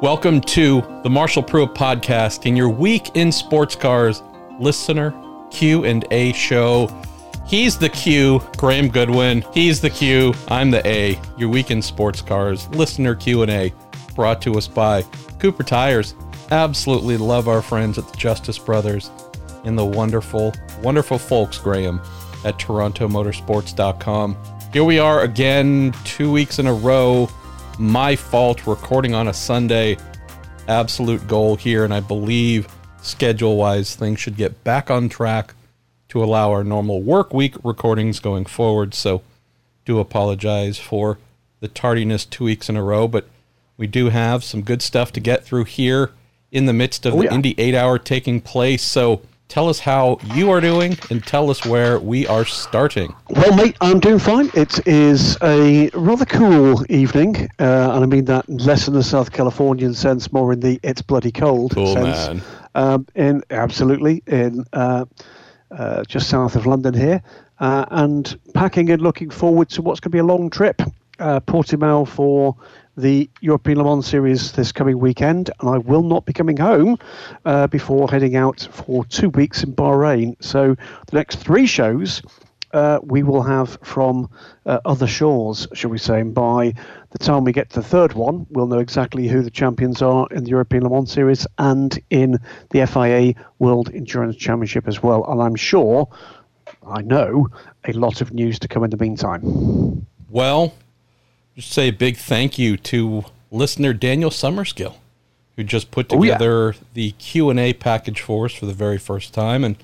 Welcome to the Marshall Pruett podcast in your week in sports cars listener Q and A show. He's the Q, Graham Goodwin. He's the Q. I'm the A. Your week in sports cars listener Q and A, brought to us by Cooper Tires. Absolutely love our friends at the Justice Brothers and the wonderful, wonderful folks, Graham, at TorontoMotorsports.com. Here we are again, two weeks in a row my fault recording on a Sunday. Absolute goal here, and I believe schedule wise things should get back on track to allow our normal work week recordings going forward. So, do apologize for the tardiness two weeks in a row, but we do have some good stuff to get through here in the midst of oh, the yeah. Indy 8 hour taking place. So, tell us how you are doing and tell us where we are starting. Well, mate, I'm doing fine. It is a rather cool evening, uh, and I mean that less in the South Californian sense, more in the it's bloody cold cool, sense. Man. Um, in absolutely in uh, uh, just south of London here, uh, and packing and looking forward to what's going to be a long trip. Uh, Portimao for the European Le Mans Series this coming weekend, and I will not be coming home uh, before heading out for two weeks in Bahrain. So the next three shows uh, we will have from uh, other shores, shall we say. And by the time we get to the third one, we'll know exactly who the champions are in the European Le Mans Series and in the FIA World Endurance Championship as well. And I'm sure, I know, a lot of news to come in the meantime. Well, just say a big thank you to listener Daniel Summerskill, who just put together oh, yeah. the Q and A package for us for the very first time, and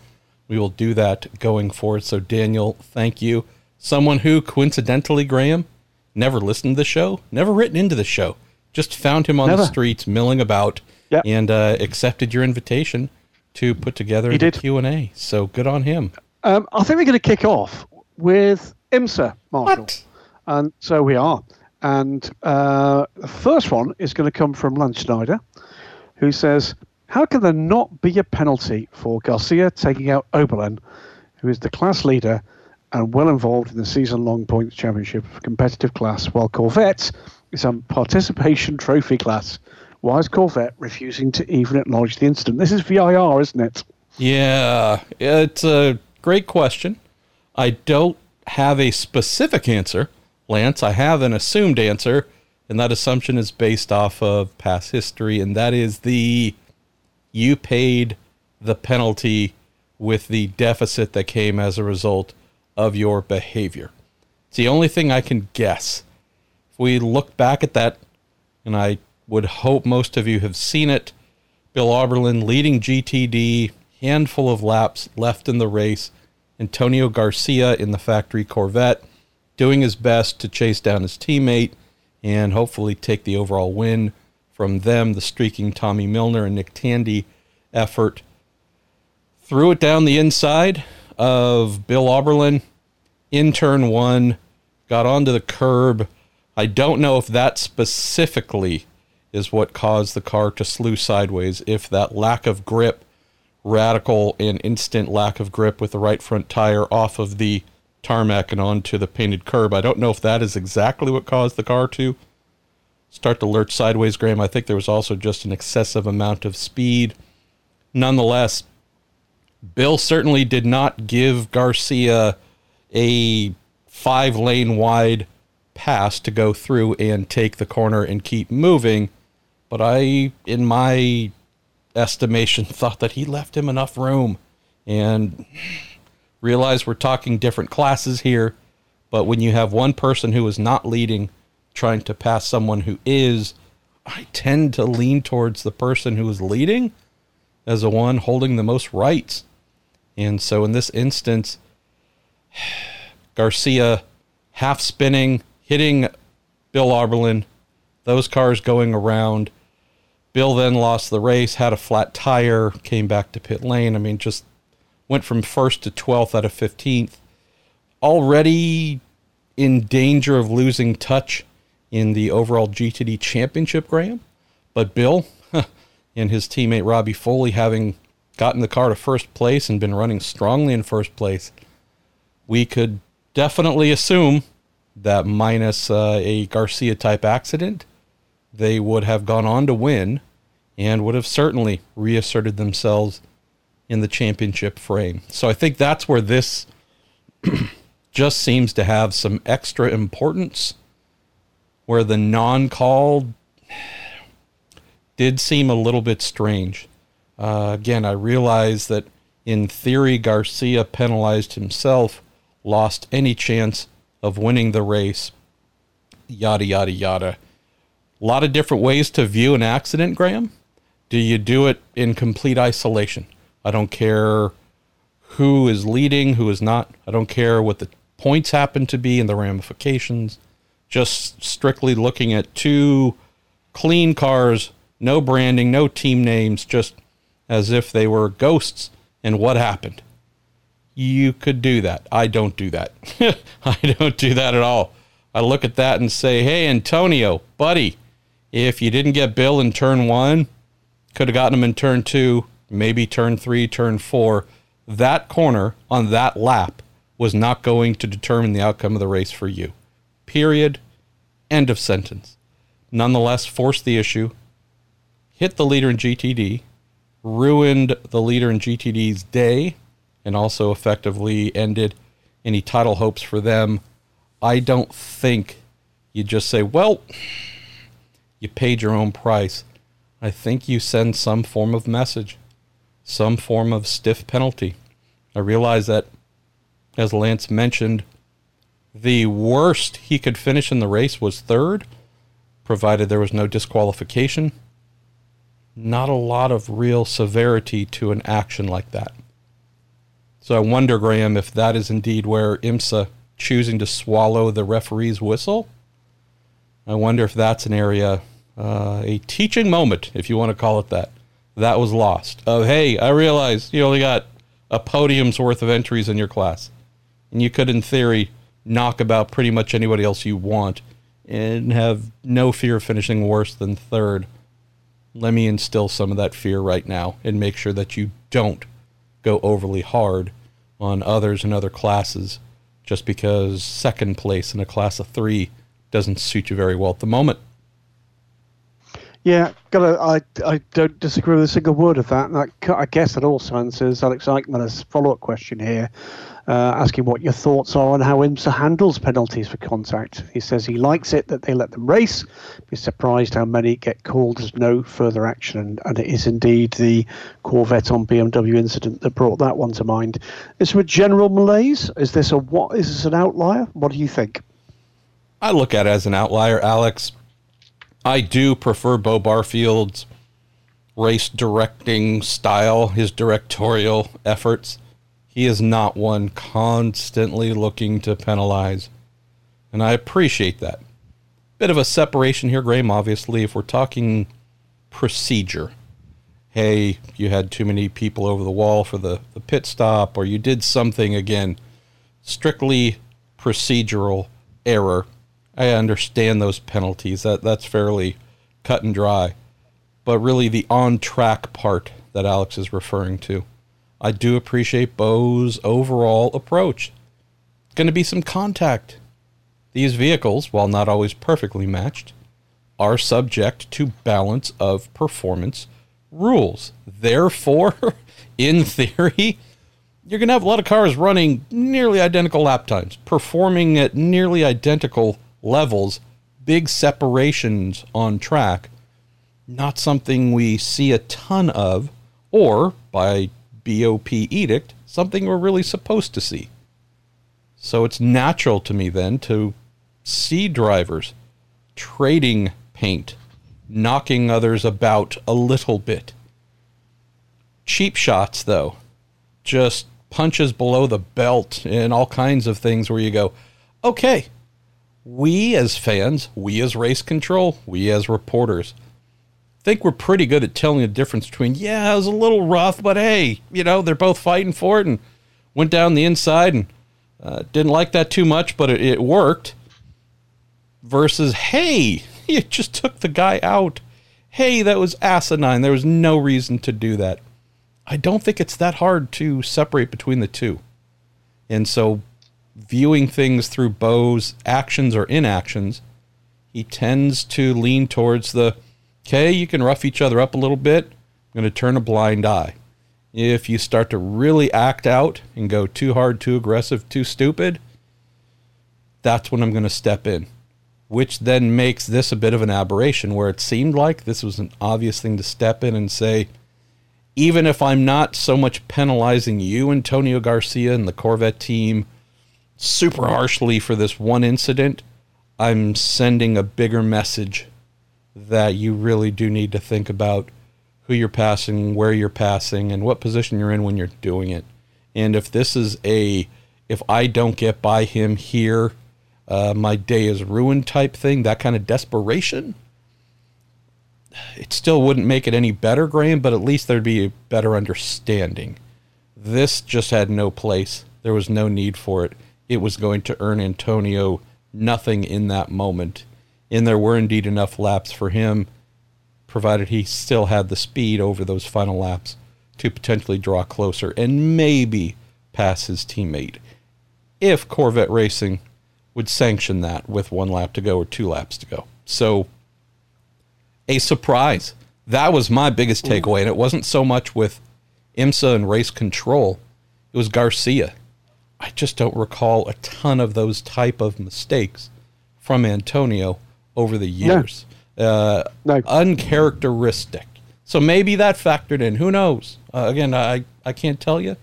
we will do that going forward. So, Daniel, thank you. Someone who, coincidentally, Graham, never listened to the show, never written into the show, just found him on never. the streets milling about, yep. and uh, accepted your invitation to put together he the Q and A. So, good on him. Um, I think we're going to kick off with IMSA, Marshall. What? And so we are. And uh, the first one is going to come from Lance Schneider, who says, How can there not be a penalty for Garcia taking out Auberlen, who is the class leader and well involved in the season long points championship competitive class, while Corvette is on participation trophy class? Why is Corvette refusing to even acknowledge the incident? This is VIR, isn't it? Yeah, it's a great question. I don't have a specific answer. Lance, I have an assumed answer, and that assumption is based off of past history, and that is the you paid the penalty with the deficit that came as a result of your behavior. It's the only thing I can guess. If we look back at that, and I would hope most of you have seen it, Bill Auberlen leading GTD, handful of laps left in the race, Antonio Garcia in the factory Corvette doing his best to chase down his teammate and hopefully take the overall win from them. The streaking Tommy Milner and Nick Tandy effort threw it down the inside of Bill Auberlen in turn one, got onto the curb. I don't know if that specifically is what caused the car to slew sideways, if that lack of grip, radical and instant lack of grip with the right front tire off of the tarmac and onto the painted curb. I don't know if that is exactly what caused the car to start to lurch sideways, Graham. I think there was also just an excessive amount of speed. Nonetheless, Bill certainly did not give Garcia a five lane wide pass to go through and take the corner and keep moving. But I, in my estimation, thought that he left him enough room. And Realize we're talking different classes here, but when you have one person who is not leading trying to pass someone who is, I tend to lean towards the person who is leading as the one holding the most rights. And so in this instance, Garcia half spinning, hitting Bill Auberlen, those cars going around. Bill then lost the race, had a flat tire, came back to pit lane. I mean, just went from first to 12th out of 15th. Already in danger of losing touch in the overall GTD championship, Graham. But Bill and his teammate Robbie Foley, having gotten the car to first place and been running strongly in first place, we could definitely assume that minus uh, a Garcia type accident, they would have gone on to win and would have certainly reasserted themselves in the championship frame. So I think that's where this just seems to have some extra importance, where the non call did seem a little bit strange. Uh, again, I realize that in theory, Garcia penalized himself, lost any chance of winning the race, yada, yada, yada. A lot of different ways to view an accident, Graham. Do you do it in complete isolation? I don't care who is leading, who is not. I don't care what the points happen to be and the ramifications. Just strictly looking at two clean cars, no branding, no team names, just as if they were ghosts and what happened. You could do that. I don't do that. I don't do that at all. I look at that and say, hey, Antonio, buddy, if you didn't get Bill in turn one, could have gotten him in turn two, maybe turn three, turn four. That corner on that lap was not going to determine the outcome of the race for you. Period. End of sentence. Nonetheless, forced the issue, hit the leader in GTD, ruined the leader in GTD's day, and also effectively ended any title hopes for them. I don't think you just say, well, you paid your own price. I think you send some form of message, some form of stiff penalty. I realize that, as Lance mentioned, the worst he could finish in the race was third, provided there was no disqualification. Not a lot of real severity to an action like that. So I wonder, Graham, if that is indeed where IMSA choosing to swallow the referee's whistle. I wonder if that's an area, uh, a teaching moment, if you want to call it that, that was lost. Of, hey, I realize you only got a podium's worth of entries in your class. And you could, in theory, knock about pretty much anybody else you want and have no fear of finishing worse than third. Let me instill some of that fear right now and make sure that you don't go overly hard on others in other classes just because second place in a class of three doesn't suit you very well at the moment. Yeah, gotta, I, I don't disagree with a single word of that. I, guess that also answers Alex Eichmann's follow up question here, uh, asking what your thoughts are on how IMSA handles penalties for contact. He says he likes it that they let them race. He's surprised how many get called as no further action. And, and it is indeed the Corvette on BMW incident that brought that one to mind. Is there a general malaise? Is this a what? Is this an outlier? What do you think? I look at it as an outlier, Alex. I do prefer Beaux Barfield's race directing style, his directorial efforts. He is not one constantly looking to penalize. And I appreciate that. Bit of a separation here, Graham, obviously, if we're talking procedure. Hey, you had too many people over the wall for the, the pit stop, or you did something again, strictly procedural error I understand those penalties. That that's fairly cut and dry. But really the on track part that Alex is referring to. I do appreciate Beaux's overall approach. Going to be some contact. These vehicles, while not always perfectly matched, are subject to balance of performance rules. Therefore, in theory, you're going to have a lot of cars running nearly identical lap times, performing at nearly identical levels, big separations on track, not something we see a ton of, or by BOP edict, something we're really supposed to see. So it's natural to me then to see drivers trading paint, knocking others about a little bit. Cheap shots, though, just punches below the belt and all kinds of things where you go, okay, we as fans, we as race control, we as reporters, think we're pretty good at telling the difference between, yeah, it was a little rough, but hey, you know, they're both fighting for it and went down the inside and uh, didn't like that too much, but it, it worked. Versus, hey, you just took the guy out. Hey, that was asinine. There was no reason to do that. I don't think it's that hard to separate between the two. And so viewing things through Beaux's actions or inactions, he tends to lean towards the, okay, you can rough each other up a little bit. I'm going to turn a blind eye. If you start to really act out and go too hard, too aggressive, too stupid, that's when I'm going to step in. Which then makes this a bit of an aberration where it seemed like this was an obvious thing to step in and say, even if I'm not so much penalizing you, Antonio Garcia, and the Corvette team super harshly for this one incident, I'm sending a bigger message that you really do need to think about who you're passing, where you're passing, and what position you're in when you're doing it. And if this is a, if I don't get by him here, uh, my day is ruined type thing, that kind of desperation, it still wouldn't make it any better, Graham, but at least there'd be a better understanding. This just had no place. There was no need for it. It was going to earn Antonio nothing in that moment. And there were indeed enough laps for him, provided he still had the speed over those final laps to potentially draw closer and maybe pass his teammate. If Corvette Racing would sanction that with one lap to go or two laps to go. So a surprise. That was my biggest takeaway. And it wasn't so much with IMSA and race control, it was Garcia. I just don't recall a ton of those type of mistakes from Antonio over the years. No. Uh, no. Uncharacteristic. So maybe that factored in. Who knows? Uh, again, I, I can't tell you.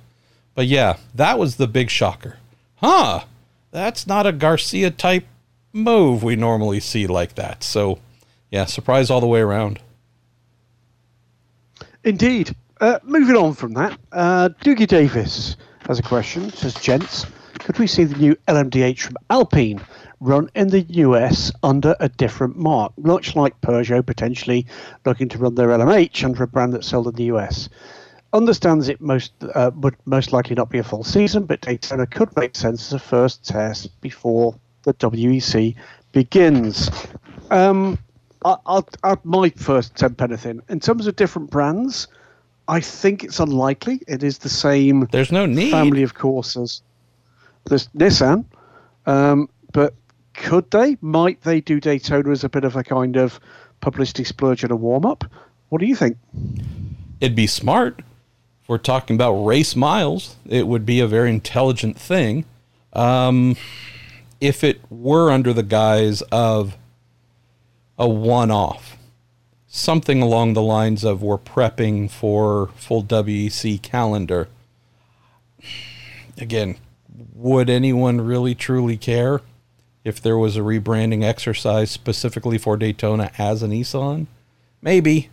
But yeah, that was the big shocker. Huh. That's not a Garcia type move we normally see like that. So yeah, surprise all the way around. Indeed. Uh, moving on from that, uh, Doogie Davis has a question. Says, gents, could we see the new LMDH from Alpine run in the US under a different marque, much like Peugeot potentially looking to run their LMH under a brand that's sold in the US? Understands it most uh, would most likely not be a full season, but Daytona could make sense as a first test before the WEC begins. Um, I'll, I'll, my first temp anything in terms of different brands. I think it's unlikely. It is the same. There's no need. Family of courses. There's Nissan, um, but could they? Might they do Daytona as a bit of a kind of publicity splurge and a warm up? What do you think? It'd be smart. If we're talking about race miles, it would be a very intelligent thing. Um, if it were under the guise of a one off. Something along the lines of we're prepping for full WEC calendar. Again, would anyone really truly care if there was a rebranding exercise specifically for Daytona as a Nissan? Maybe.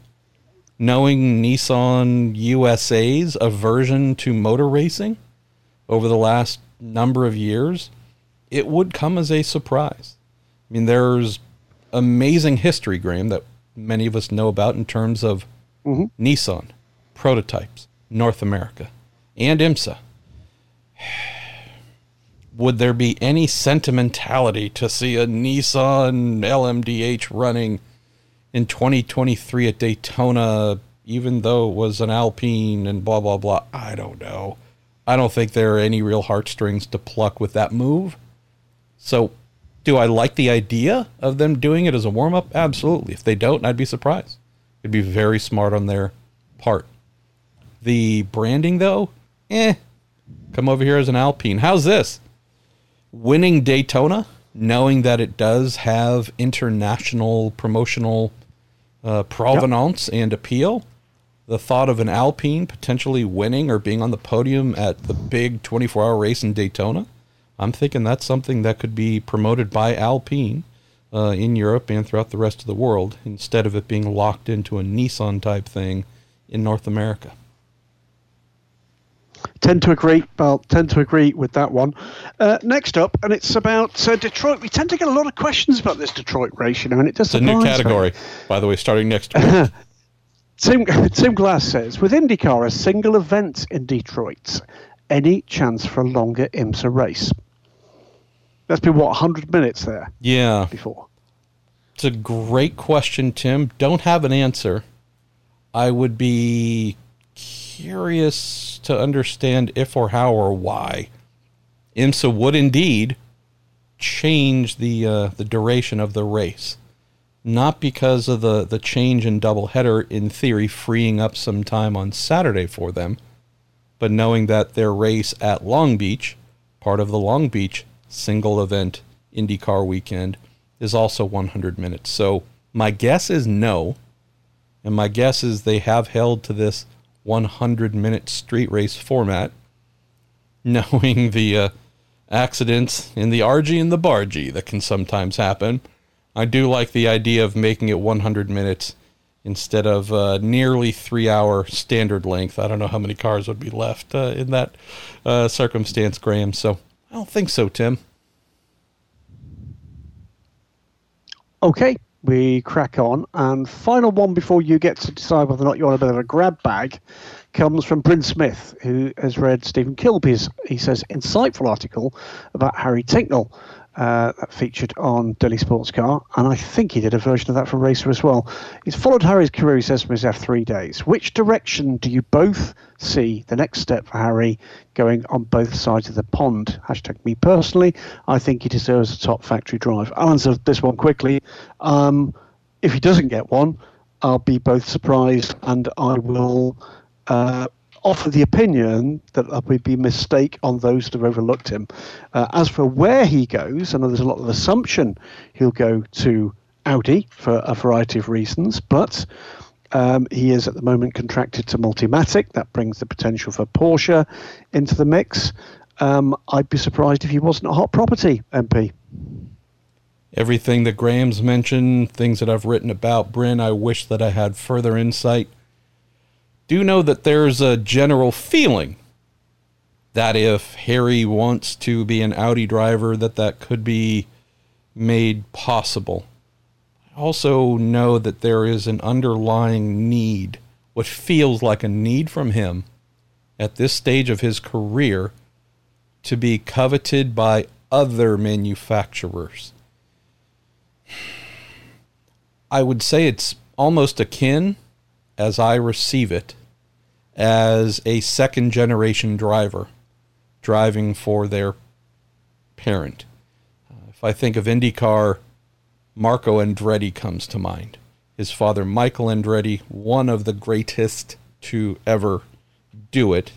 Knowing Nissan USA's aversion to motor racing over the last number of years, it would come as a surprise. I mean, there's amazing history, Graham, that many of us know about in terms of mm-hmm. Nissan, prototypes, North America, and IMSA. Would there be any sentimentality to see a Nissan LMDH running in 2023 at Daytona, even though it was an Alpine and blah, blah, blah? I don't know. I don't think there are any real heartstrings to pluck with that move. So do I like the idea of them doing it as a warm up? Absolutely. If they don't, I'd be surprised. It'd be very smart on their part. The branding, though, eh. Come over here as an Alpine. How's this? Winning Daytona, knowing that it does have international promotional uh, provenance yep. and appeal. The thought of an Alpine potentially winning or being on the podium at the big 24 hour race in Daytona I'm thinking that's something that could be promoted by Alpine uh, in Europe and throughout the rest of the world instead of it being locked into a Nissan type thing in North America. Tend to agree. Well, tend to agree with that one. Uh, next up, and it's about uh, Detroit. We tend to get a lot of questions about this Detroit race, you know, and it does. It's a new category, me. by the way, starting next week. Tim, Tim Glass says, with IndyCar a single event in Detroit, any chance for a longer IMSA race? That's been what 100 minutes there. Yeah. Before. It's a great question, Tim. Don't have an answer. I would be curious to understand if or how or why IMSA would indeed change the uh, the duration of the race. not because of the, the change in doubleheader, in theory, freeing up some time on Saturday for them, but knowing that their race at Long Beach, part of the Long Beach single event IndyCar weekend, is also 100 minutes. So my guess is no. And my guess is they have held to this 100 minute street race format, knowing the uh, accidents in the RG and the Bargy that can sometimes happen. I do like the idea of making it 100 minutes instead of uh, nearly three hour standard length. I don't know how many cars would be left uh, in that uh, circumstance, Graham. So I don't think so, Tim. Okay, we crack on. And final one before you get to decide whether or not you want a bit of a grab bag comes from Bryn Smith, who has read Stephen Kilbey's, he says, insightful article about Harry Tincknell uh, that featured on Daily Sports Car, and I think he did a version of that for Racer as well. He's followed Harry's career, he says, from his F3 days. Which direction do you both see the next step for Harry going on both sides of the pond? Hashtag me personally, I think he deserves a top factory drive. I'll answer this one quickly. Um, if he doesn't get one, I'll be both surprised and I will uh, offer the opinion that there would be mistake on those that have overlooked him. Uh, as for where he goes, I know there's a lot of assumption he'll go to Audi for a variety of reasons, but um, he is at the moment contracted to Multimatic. That brings the potential for Porsche into the mix. Um, I'd be surprised if he wasn't a hot property, MP. Everything that Graham's mentioned, things that I've written about Bryn, I wish that I had further insight do know that there's a general feeling that if Harry wants to be an Audi driver, that that could be made possible. I also know that there is an underlying need, what feels like a need from him at this stage of his career to be coveted by other manufacturers. I would say it's almost akin, as I receive it, as a second generation driver driving for their parent. Uh, if I think of IndyCar, Marco Andretti comes to mind. His father, Michael Andretti, one of the greatest to ever do it,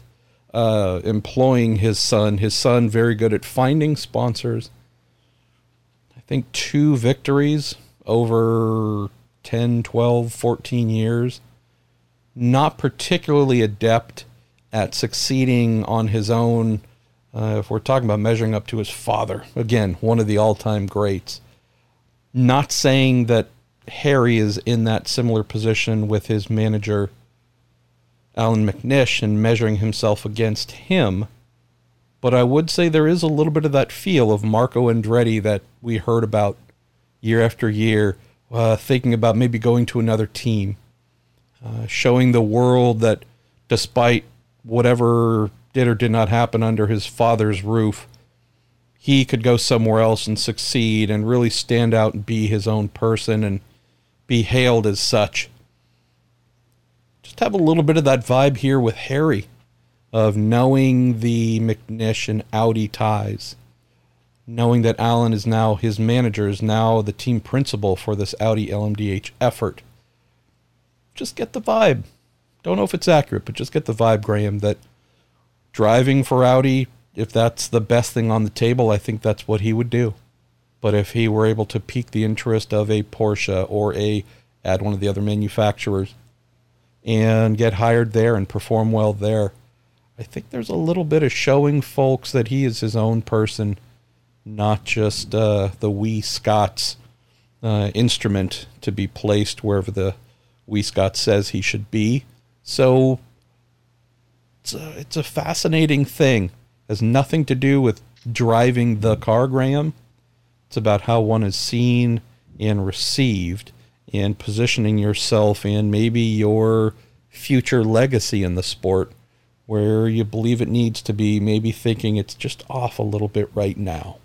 uh, employing his son. His son, very good at finding sponsors. I think two victories over 10, 12, 14 years not particularly adept at succeeding on his own. Uh, if we're talking about measuring up to his father, again, one of the all time greats. Not saying that Harry is in that similar position with his manager, Allan McNish, and measuring himself against him. But I would say there is a little bit of that feel of Marco Andretti that we heard about year after year, uh, thinking about maybe going to another team uh, showing the world that despite whatever did or did not happen under his father's roof, he could go somewhere else and succeed and really stand out and be his own person and be hailed as such. Just have a little bit of that vibe here with Harry of knowing the McNish and Audi ties, knowing that Allan is now his manager, is now the team principal for this Audi LMDH effort just get the vibe. Don't know if it's accurate, but just get the vibe, Graham, that driving for Audi, if that's the best thing on the table, I think that's what he would do. But if he were able to pique the interest of a Porsche or a add one of the other manufacturers and get hired there and perform well there, I think there's a little bit of showing folks that he is his own person, not just uh, the wee Scots uh, instrument to be placed wherever the Scot says he should be. So it's a, it's a fascinating thing. It has nothing to do with driving the car, Graham. It's about how one is seen and received and positioning yourself and maybe your future legacy in the sport where you believe it needs to be, maybe thinking it's just off a little bit right now.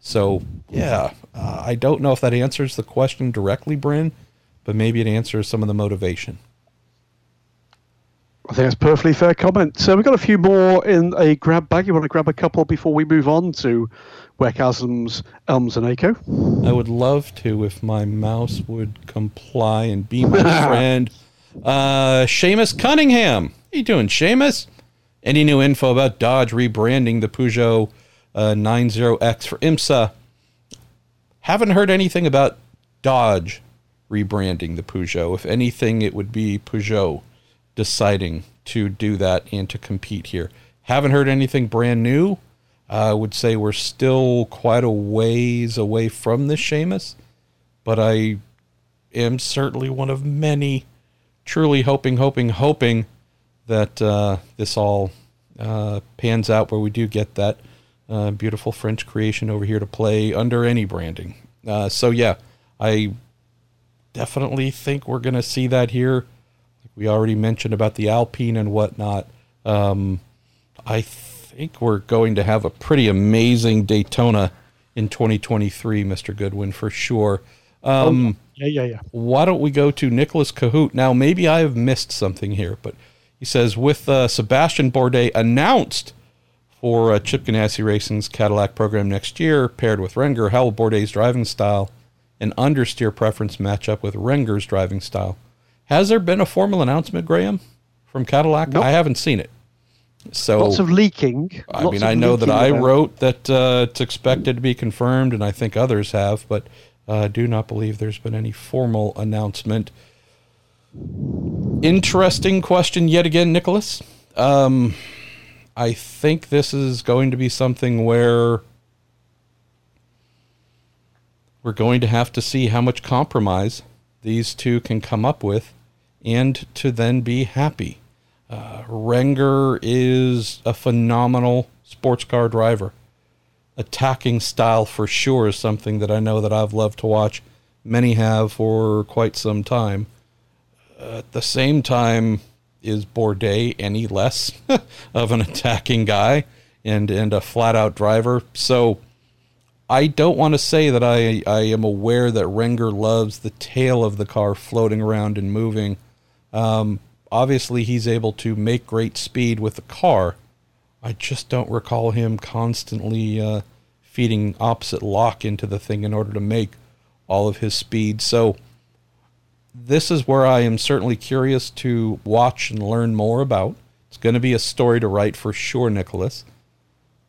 So, yeah, uh, I don't know if that answers the question directly, Bryn, but maybe it answers some of the motivation. I think that's perfectly fair comment. So we've got a few more in a grab bag. You want to grab a couple before we move on to Weckasm's Elms and Aco? I would love to if my mouse would comply and be my friend. Uh, Seamus Cunningham. How you doing, Seamus? Any new info about Dodge rebranding the Peugeot uh, 90X for IMSA? Haven't heard anything about Dodge rebranding the Peugeot. If anything, it would be Peugeot deciding to do that and to compete here. Haven't heard anything brand new. I would say we're still quite a ways away from this, Seamus, but I am certainly one of many truly hoping, hoping, hoping that uh, this all uh, pans out where we do get that uh, beautiful French creation over here to play under any branding. Uh, so, yeah, I definitely think we're going to see that here. Like we already mentioned about the Alpine and whatnot. Um, I think we're going to have a pretty amazing Daytona in 2023, Mr. Goodwin, for sure. Um, oh, yeah, yeah, yeah. Why don't we go to Nicholas Cahoot? Now, maybe I have missed something here, but he says with uh, Sebastian Bourdais announced for uh, Chip Ganassi Racing's Cadillac program next year, paired with Renger, how will Bourdais' driving style and understeer preference matchup with Renger's driving style? Has there been a formal announcement, Graham, from Cadillac? Nope. I haven't seen it. So lots of leaking. I mean, I know that I wrote that uh, it's expected to be confirmed, and I think others have, but I uh, do not believe there's been any formal announcement. Interesting question yet again, Nicholas. Um, I think this is going to be something where we're going to have to see how much compromise these two can come up with and to then be happy. Uh, Renger is a phenomenal sports car driver. Attacking style for sure is something that I know that I've loved to watch. Many have for quite some time. Uh, at the same time, is Bourdais any less of an attacking guy and and a flat out driver? So I don't want to say that I I am aware that Renger loves the tail of the car floating around and moving. Um, obviously he's able to make great speed with the car. I just don't recall him constantly uh, feeding opposite lock into the thing in order to make all of his speed. So this is where I am certainly curious to watch and learn more about. It's going to be a story to write for sure, Nicholas.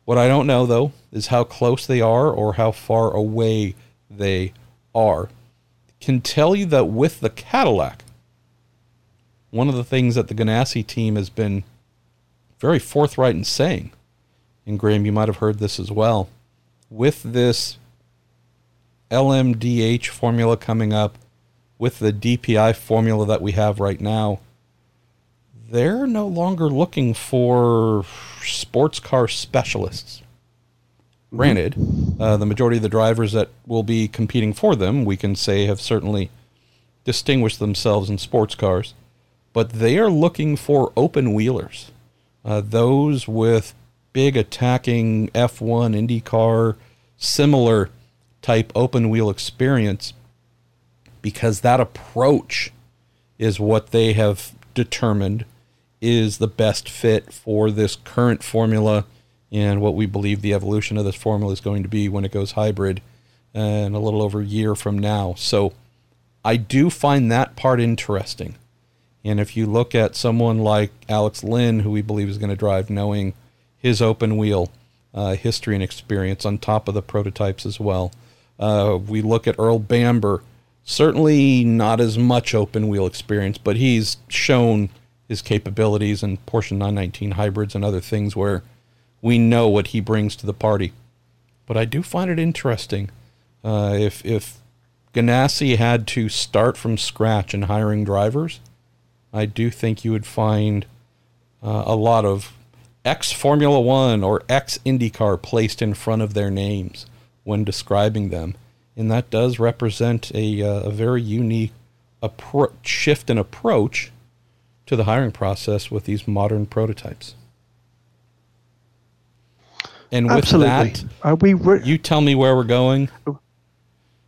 What I don't know though is how close they are or how far away they are. Can tell you that with the Cadillac, one of the things that the Ganassi team has been very forthright in saying, and Graham, you might have heard this as well, with this LMDH formula coming up, with the DPI formula that we have right now, they're no longer looking for sports car specialists. Granted, uh, the majority of the drivers that will be competing for them, we can say, have certainly distinguished themselves in sports cars but they are looking for open wheelers, uh, those with big attacking F1, IndyCar, similar type open wheel experience, because that approach is what they have determined is the best fit for this current formula and what we believe the evolution of this formula is going to be when it goes hybrid and a little over a year from now. So I do find that part interesting. And if you look at someone like Alex Lynn, who we believe is going to drive, knowing his open wheel uh, history and experience on top of the prototypes as well, uh, we look at Earl Bamber, certainly not as much open wheel experience, but he's shown his capabilities and Porsche 919 hybrids and other things where we know what he brings to the party. But I do find it interesting uh, if if Ganassi had to start from scratch in hiring drivers I do think you would find uh, a lot of ex Formula One or ex IndyCar placed in front of their names when describing them. And that does represent a, uh, a very unique shift in approach to the hiring process with these modern prototypes. And with Absolutely. that, Are we re- you tell me where we're going.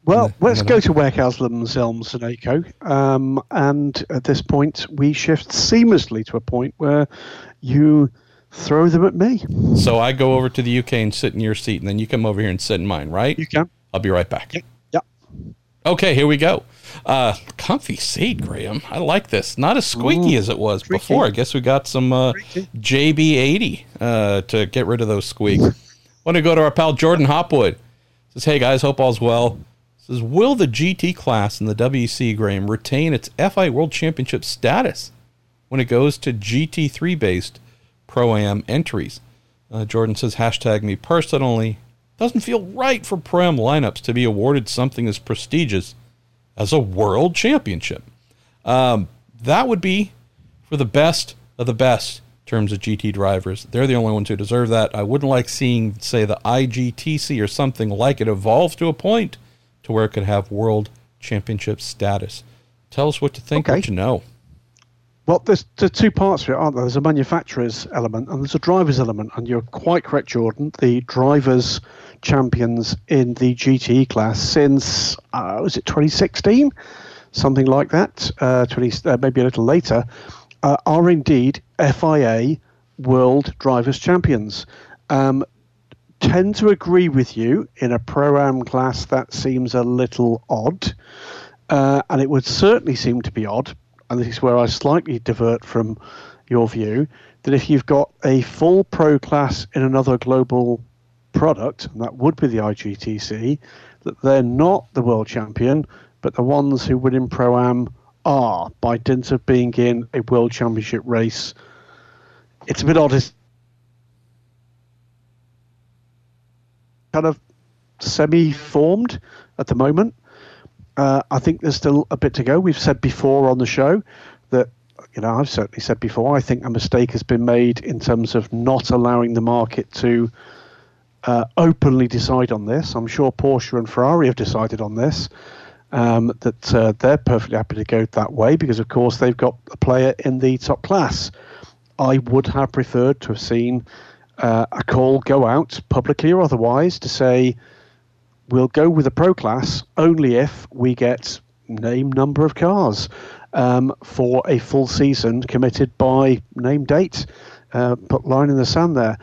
Well, the, let's go to Werkhauslam, Zelm, Suneco. Um, and at this point, we shift seamlessly to a point where you throw them at me. So I go over to the UK and sit in your seat, and then you come over here and sit in mine, right? You can. I'll be right back. Yep. yep. Okay, here we go. Uh, comfy seat, Graham. I like this. Not as squeaky Ooh, as it was before. I guess we got some uh, JB80 uh, to get rid of those squeaks. Want to go to our pal Jordan Hopwood. Says, hey guys, hope all's well. Says, will the GT class in the WC Graham retain its FI World Championship status when it goes to GT3 based Pro Am entries? Uh, Jordan says, hashtag me personally. Doesn't feel right for Pro Am lineups to be awarded something as prestigious as a world championship. Um, that would be for the best of the best terms of GT drivers. They're the only ones who deserve that. I wouldn't like seeing, say, the IGTC or something like it evolve to a point to where it could have world championship status. Tell us what you think, okay. what you know. Well, there's, there's two parts to it, aren't there? There's a manufacturer's element and there's a driver's element. And you're quite correct, Jordan. The drivers champions in the GTE class since uh, was it 2016, something like that, uh, 20 uh, maybe a little later, uh, are indeed FIA World Drivers Champions. Um, tend to agree with you in a pro am class that seems a little odd, uh, and it would certainly seem to be odd. And this is where I slightly divert from your view that if you've got a full pro class in another global product, and that would be the IGTC, that they're not the world champion, but the ones who win in Pro Am are by dint of being in a world championship race. It's a bit odd. It's kind of semi formed at the moment. Uh, I think there's still a bit to go. We've said before on the show that, you know, I've certainly said before, I think a mistake has been made in terms of not allowing the market to uh, openly decide on this. I'm sure Porsche and Ferrari have decided on this. Um, that uh, they're perfectly happy to go that way because, of course, they've got a player in the top class. I would have preferred to have seen uh, a call go out publicly or otherwise to say we'll go with the pro class only if we get name number of cars um, for a full season committed by name date. Uh, put line in the sand there.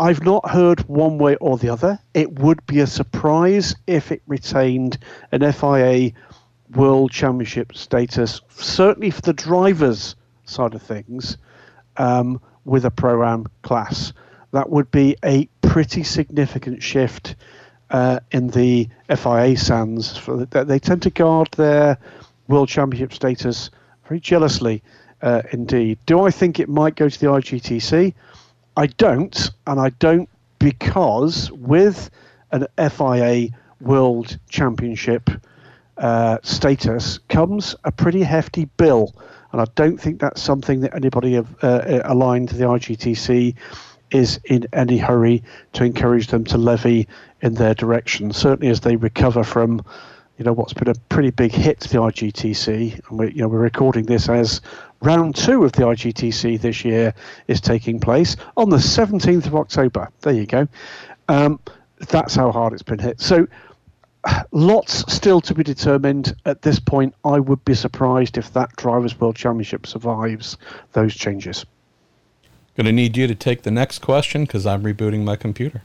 I've not heard one way or the other. It would be a surprise if it retained an FIA World Championship status, certainly for the drivers' side of things, um, with a Pro Am class. That would be a pretty significant shift uh, in the FIA sands. For the, they tend to guard their World Championship status very jealously uh, indeed. Do I think it might go to the IGTC? I don't, and I don't because with an FIA World Championship uh, status comes a pretty hefty bill, and I don't think that's something that anybody have, uh, uh aligned to the IGTC is in any hurry to encourage them to levy in their direction. Certainly, as they recover from you know what's been a pretty big hit to the IGTC, and we you know we're recording this as round two of the IGTC this year is taking place on the 17th of October. There you go. Um, that's how hard it's been hit. So lots still to be determined at this point. I would be surprised if that Drivers' World Championship survives those changes. Going to need you to take the next question because I'm rebooting my computer.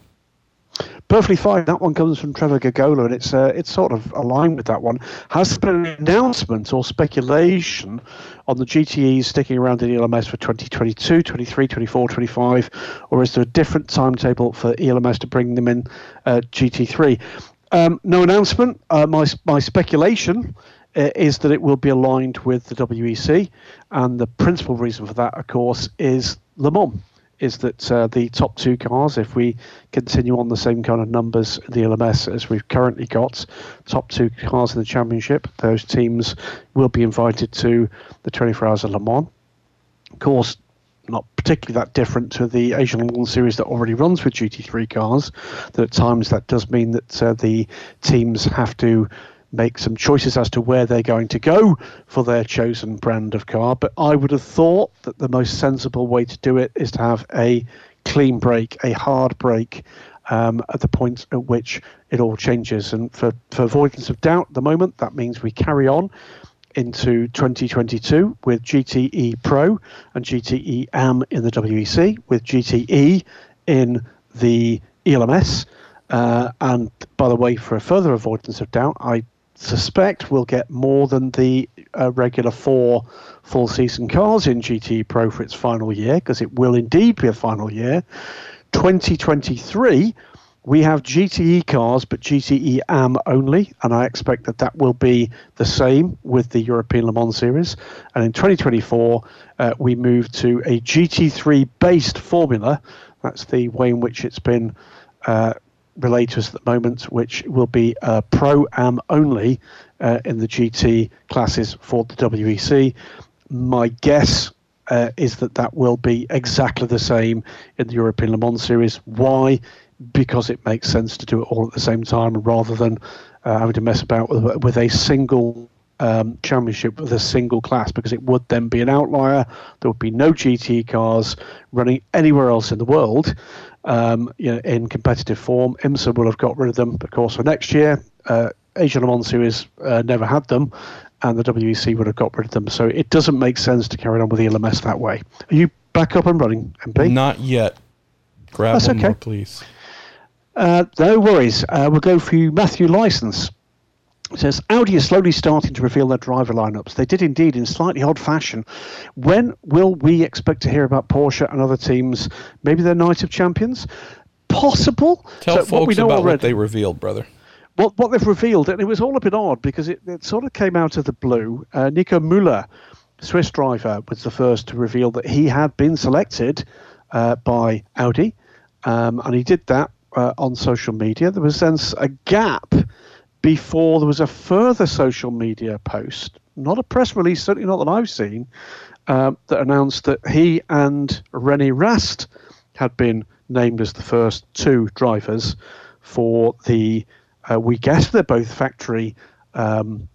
Perfectly fine. That one comes from Trevor Gagola, and it's uh, it's sort of aligned with that one. Has there been an announcement or speculation on the GTEs sticking around in ELMS for 2022, 23, 24, 25, or is there a different timetable for ELMS to bring them in uh, GT3? Um, no announcement. Uh, my my speculation uh, is that it will be aligned with the WEC, and the principal reason for that, of course, is Le Mans is that uh, the top two cars, if we continue on the same kind of numbers in the LMS as we've currently got, top two cars in the championship, those teams will be invited to the 24 Hours of Le Mans. Of course, not particularly that different to the Asian Le Mans series that already runs with GT3 cars. That at times that does mean that uh, the teams have to make some choices as to where they're going to go for their chosen brand of car. But I would have thought that the most sensible way to do it is to have a clean break, a hard break um, at the point at which it all changes. And for, for avoidance of doubt at the moment, that means we carry on into 2022 with GTE Pro and GTE AM in the WEC, with GTE in the ELMS. Uh, and by the way, for a further avoidance of doubt, I suspect we'll get more than the uh, regular four full season cars in GTE Pro for its final year, because it will indeed be a final year. 2023 we have GTE cars, but GTE AM only, and I expect that that will be the same with the European Le Mans Series. And in 2024, uh, we move to a GT3 based formula. That's the way in which it's been uh, relayed to us at the moment, which will be uh, Pro Am only uh, in the GT classes for the WEC. My guess uh, is that that will be exactly the same in the European Le Mans Series. Why? because it makes sense to do it all at the same time rather than uh, having to mess about with, with a single um, championship with a single class because it would then be an outlier. There would be no GT cars running anywhere else in the world um, you know, in competitive form. IMSA will have got rid of them, of course, for next year. Uh, Asia Le Mans Series uh, never had them, and the WEC would have got rid of them. So it doesn't make sense to carry on with the LMS that way. Are you back up and running, MP? Not yet. Grab That's one okay. more, please. Uh, no worries. Uh, we'll go for you, Matthew License. Says Audi is slowly starting to reveal their driver lineups. They did indeed in slightly odd fashion. When will we expect to hear about Porsche and other teams? Maybe their night of champions? Possible. Tell so folks about already, what they revealed, brother. What what they've revealed, and it was all a bit odd because it, it sort of came out of the blue. Uh, Nico Müller, Swiss driver, was the first to reveal that he had been selected uh, by Audi, um, and he did that uh, on social media. There was then a gap before there was a further social media post, not a press release, certainly not that I've seen, uh, that announced that he and René Rast had been named as the first two drivers for the. Uh, we guess they're both factory um,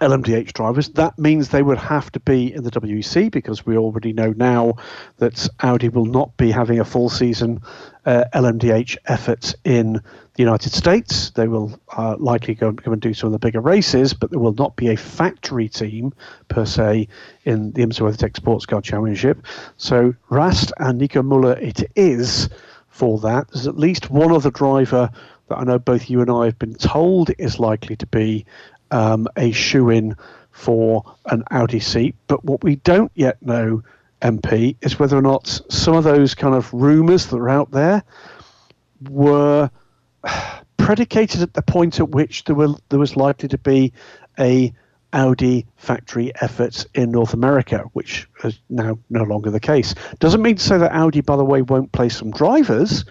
LMDH drivers. That means they would have to be in the WEC because we already know now that Audi will not be having a full season uh, LMDH effort in the United States. They will uh, likely go, go, and do some of the bigger races, but there will not be a factory team per se in the IMSA WeatherTech Sports Car Championship. So Rast and Nico Müller it is for that. There's at least one other driver that I know both you and I have been told is likely to be um, a shoe in for an Audi seat. But what we don't yet know, MP, is whether or not some of those kind of rumours that are out there were predicated at the point at which there were there was likely to be a Audi factory effort in North America, which is now no longer the case. Doesn't mean to say that Audi, by the way, won't play some drivers,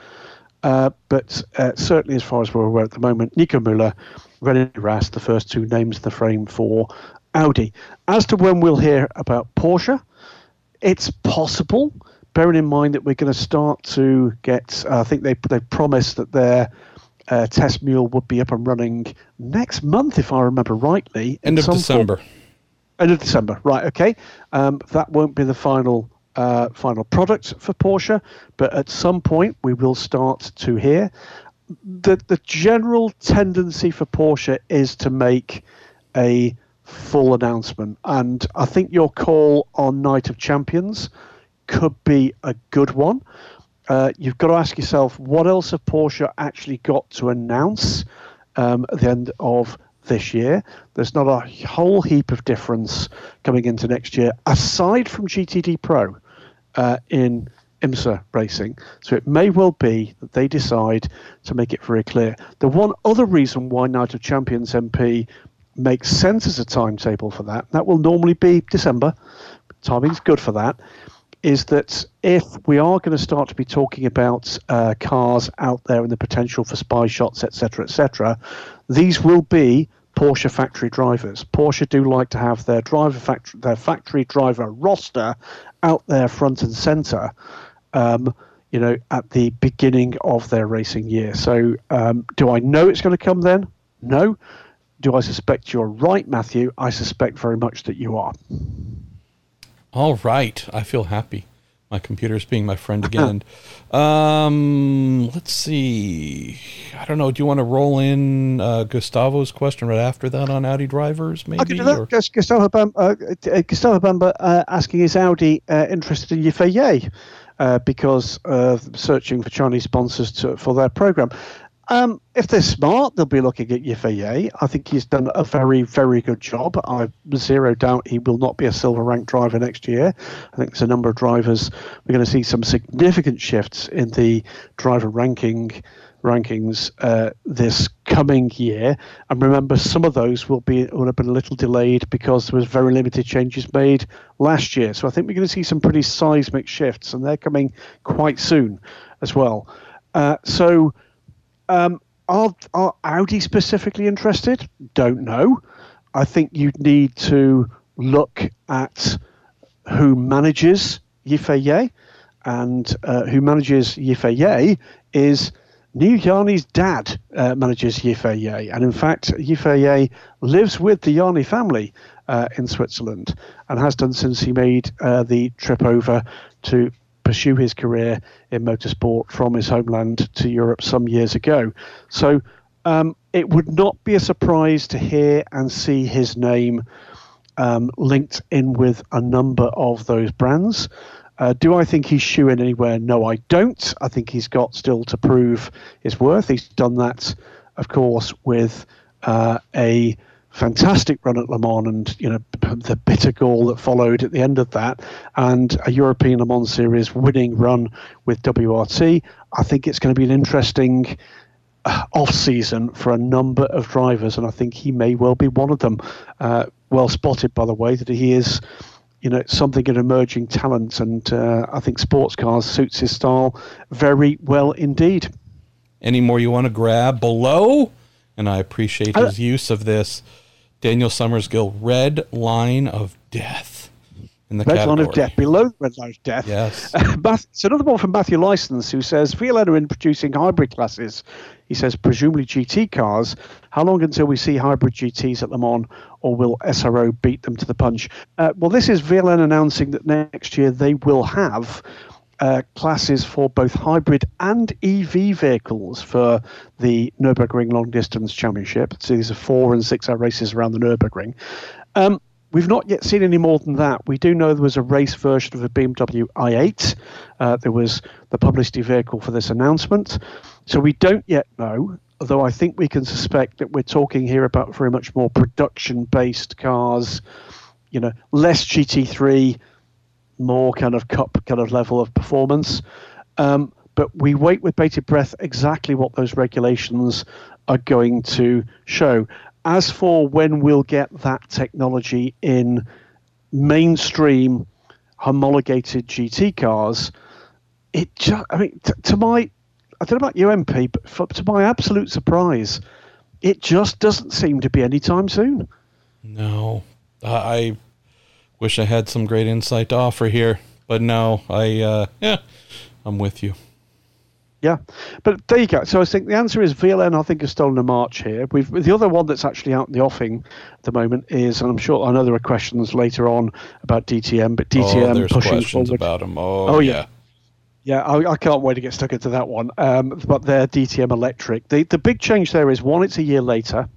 uh, but uh, certainly as far as we're aware at the moment, Nico Müller René Rast, the first two names in the frame for Audi. As to when we'll hear about Porsche, it's possible, bearing in mind that we're going to start to get, uh, I think they, they promised that their uh, test mule would be up and running next month, if I remember rightly. End of December. Form. End of December, right, okay. Um, that won't be the final uh, final product for Porsche, but at some point we will start to hear the the general tendency for Porsche is to make a full announcement, and I think your call on Night of Champions could be a good one. Uh, you've got to ask yourself what else have Porsche actually got to announce um, at the end of this year. There's not a whole heap of difference coming into next year, aside from GTD Pro uh, in IMSA racing. So it may well be that they decide to make it very clear. The one other reason why Night of Champions MP makes sense as a timetable for that, that will normally be December, timing's good for that, is that if we are going to start to be talking about uh, cars out there and the potential for spy shots, etc., etc., these will be Porsche factory drivers. Porsche do like to have their driver factory, their factory driver roster out there front and center um, you know, at the beginning of their racing year. So, um, do I know it's going to come then? No. Do I suspect you're right, Matthew? I suspect very much that you are. All right. I feel happy. My computer's being my friend again. um, let's see. I don't know. Do you want to roll in uh, Gustavo's question right after that on Audi drivers? Maybe. I do that. Gustavo Bamba, uh, Gustavo Bamba uh, asking is Audi uh, interested in Yifei uh, because of searching for Chinese sponsors to, for their program. Um, if they're smart, they'll be looking at Yifei. I think he's done a very, very good job. I've zero doubt he will not be a silver rank driver next year. I think there's a number of drivers. We're going to see some significant shifts in the driver ranking rankings uh, this coming year. And remember, some of those will be will have been a little delayed because there was very limited changes made last year. So I think we're going to see some pretty seismic shifts, and they're coming quite soon as well. Uh, so um, are, are Audi specifically interested? Don't know. I think you'd need to look at who manages Yifei, Ye, and uh, who manages Yifei Ye is Niu Yarny's dad uh, manages Yifei, and in fact, Yifei lives with the Yarny family uh, in Switzerland and has done since he made uh, the trip over to pursue his career in motorsport from his homeland to Europe some years ago. So um, it would not be a surprise to hear and see his name um, linked in with a number of those brands. Uh, do I think he's shoe in anywhere? No, I don't. I think he's got still to prove his worth. He's done that, of course, with uh, a fantastic run at Le Mans and you know the bitter goal that followed at the end of that and a European Le Mans series winning run with WRT I think it's going to be an interesting uh, off season for a number of drivers and I think he may well be one of them uh, well spotted by the way that he is you know something an emerging talent and uh, I think sports cars suits his style very well indeed any more you want to grab below and I appreciate his use of this Daniel Summersgill, Red Line of Death. In the red category. line of death, below the red line of death. Yes. it's another one from Matthew License who says VLN are in producing hybrid classes. He says presumably GT cars. How long until we see hybrid GTs at Le Mans, or will SRO beat them to the punch? Uh, well, this is VLN announcing that next year they will have uh, classes for both hybrid and EV vehicles for the Nürburgring Long Distance Championship. So these are four and six hour races around the Nürburgring. Um, we've not yet seen any more than that. We do know there was a race version of the BMW i8. Uh, there was the publicity vehicle for this announcement. So we don't yet know, although I think we can suspect that we're talking here about very much more production based cars, you know, less GT3 more kind of cup kind of level of performance. Um, but we wait with bated breath exactly what those regulations are going to show. As for when we'll get that technology in mainstream homologated GT cars, it just, I mean, t- to my, I don't know about you, MP, but for, to my absolute surprise, it just doesn't seem to be anytime soon. No, I wish I had some great insight to offer here, but no, I uh, yeah, I'm with you. Yeah, but there you go. So I think the answer is VLN. I think has stolen a march here. We've the other one that's actually out in the offing at the moment is, and I'm sure I know there are questions later on about DTM, but DTM oh, there's pushing questions forward. about them. Oh, oh yeah. yeah. Yeah, I, I, can't wait to get stuck into that one. Um, but they're DTM electric. The the big change there is one, it's a year later,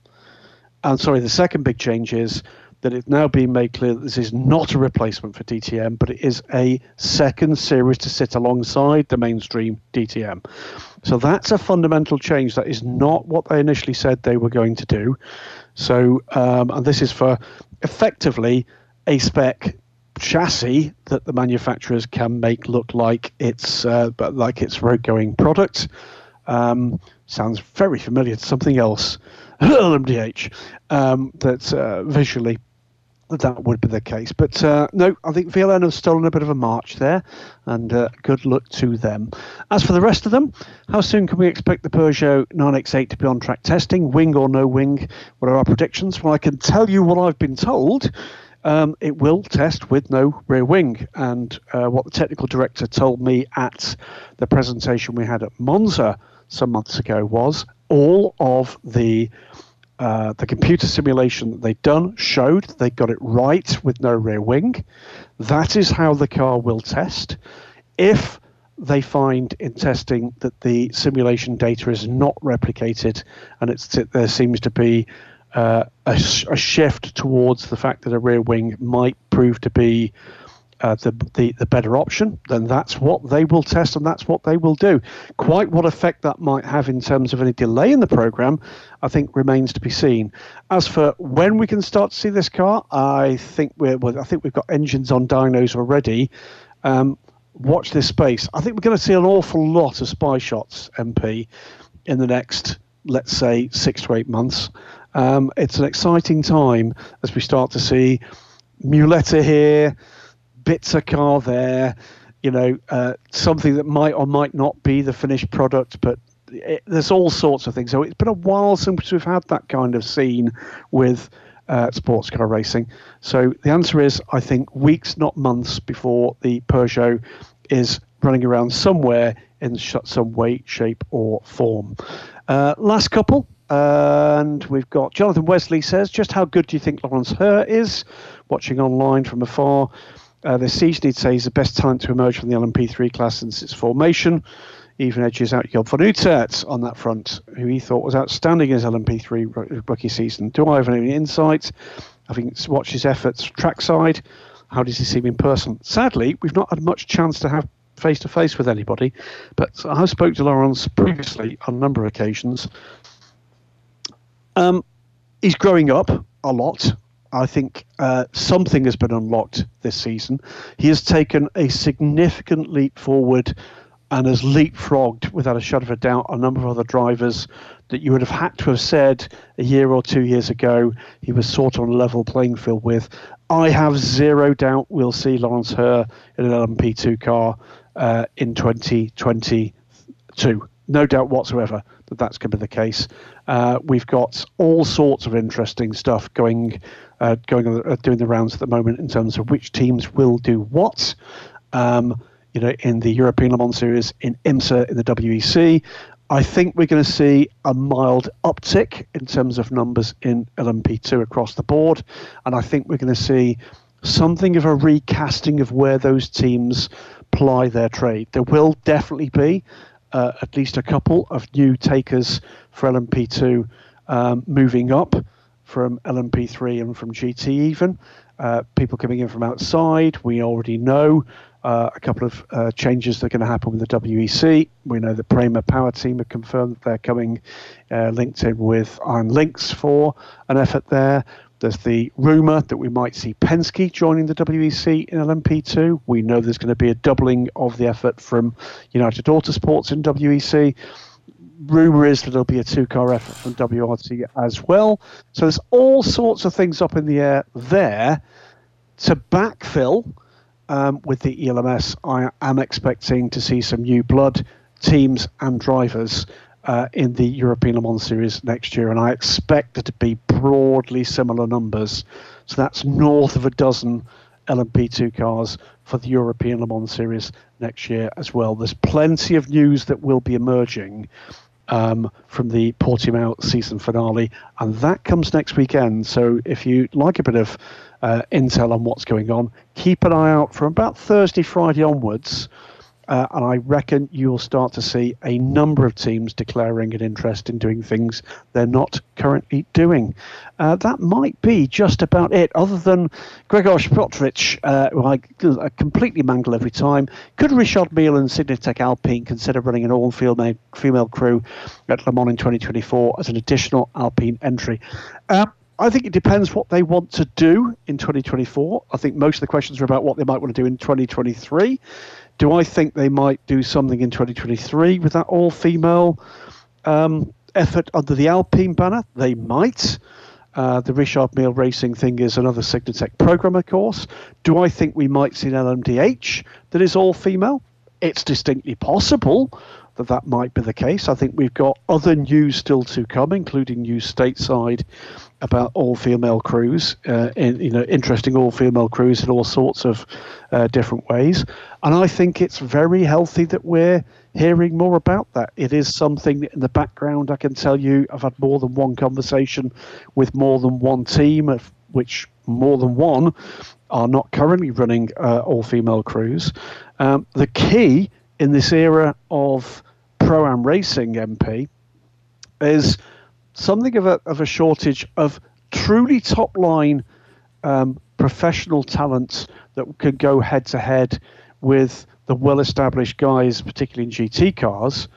and sorry, the second big change is that it's now being made clear that this is not a replacement for DTM, but it is a second series to sit alongside the mainstream DTM. So that's a fundamental change. That is not what they initially said they were going to do. So, um, and this is for effectively a spec chassis that the manufacturers can make look like it's uh, but like it's road going product. Um, sounds very familiar to something else, LMDH, um, that uh, visually that would be the case. But uh, no, I think VLN have stolen a bit of a march there, and uh, good luck to them. As for the rest of them, how soon can we expect the Peugeot 9X8 to be on track testing? Wing or no wing? What are our predictions? Well, I can tell you what I've been told. Um, it will test with no rear wing. And uh, what the technical director told me at the presentation we had at Monza some months ago was all of the uh, the computer simulation that they'd done showed they got it right with no rear wing. That is how the car will test. if they find in testing that the simulation data is not replicated and it's there seems to be uh, a, a, shift towards the fact that a rear wing might prove to be uh, the, the, the better option, then that's what they will test and that's what they will do. Quite what effect that might have in terms of any delay in the program, I think remains to be seen. As for when we can start to see this car, I think we're well, I think we've got engines on dynos already. Um, watch this space. I think we're going to see an awful lot of spy shots, MP, in the next, let's say, six to eight months. Um, it's an exciting time as we start to see Muletta here, Bitzer car there, you know, uh, something that might or might not be the finished product, but it, there's all sorts of things. So it's been a while since we've had that kind of scene with uh, sports car racing. So the answer is, I think, weeks, not months, before the Peugeot is running around somewhere in some way, shape, or form. Uh, last couple. And we've got Jonathan Wesley says, just how good do you think Laurents Hörr is? Watching online from afar. Uh, this season, he'd say he's the best talent to emerge from the LMP3 class since its formation. Even edges out Job van Uitert on that front, who he thought was outstanding in his LMP3 rookie season. Do I have any insight? Having watched his efforts trackside, how does he seem in person? Sadly, we've not had much chance to have face to face with anybody, but I have spoke to Laurents previously on a number of occasions. Um, he's growing up a lot. I think uh, something has been unlocked this season. He has taken a significant leap forward and has leapfrogged, without a shadow of a doubt, a number of other drivers that you would have had to have said a year or two years ago he was sort of on a level playing field with. I have zero doubt we'll see Laurents Hörr in an LMP2 car uh, in 2022. No doubt whatsoever that that's going to be the case. Uh, we've got all sorts of interesting stuff going, uh, going uh, doing the rounds at the moment in terms of which teams will do what. Um, you know, in the European Le Mans Series, in IMSA, in the WEC. I think we're going to see a mild uptick in terms of numbers in LMP2 across the board, and I think we're going to see something of a recasting of where those teams ply their trade. There will definitely be uh, at least a couple of new takers for LMP2 um, moving up from LMP3 and from GT even. Uh, people coming in from outside. We already know uh, a couple of uh, changes that are going to happen with the WEC. We know the Prema Power Team have confirmed that they're coming uh, linked in with Iron Lynx for an effort there. There's the rumour that we might see Penske joining the WEC in LMP2. We know there's going to be a doubling of the effort from United Autosports in WEC. Rumour is that there'll be a two car effort from WRT as well. So there's all sorts of things up in the air there to backfill um, with the ELMS. I am expecting to see some new blood teams and drivers uh, in the European Le Mans Series next year, and I expect it to be broadly similar numbers. So that's north of a dozen LMP2 cars for the European Le Mans Series next year as well. There's plenty of news that will be emerging um, from the Portimao season finale, and that comes next weekend. So if you like a bit of uh, intel on what's going on, keep an eye out from about Thursday, Friday onwards uh, and I reckon you'll start to see a number of teams declaring an interest in doing things they're not currently doing. Uh, that might be just about it, other than Gregor Spotrovich, uh, who I, I, completely mangle every time. Could Richard Mille and Signatech Alpine consider running an all female, female crew at Le Mans in 2024 as an additional Alpine entry? Uh, I think it depends what they want to do in 2024. I think most of the questions are about what they might want to do in 2023. Do I think they might do something in 2023 with that all female um, effort under the Alpine banner? They might. Uh, the Richard Mille Racing thing is another Signatech program, of course. Do I think we might see an LMDH that is all female? It's distinctly possible that that might be the case. I think we've got other news still to come, including news stateside about all female crews, uh, in, you know, interesting all female crews in all sorts of uh, different ways. And I think it's very healthy that we're hearing more about that. It is something in the background, I can tell you, I've had more than one conversation with more than one team, of which more than one are not currently running uh, all female crews. Um, the key in this era of pro am racing MP is something of a, of a shortage of truly top line um, professional talent that could go head to head with the well established guys, particularly in GT cars.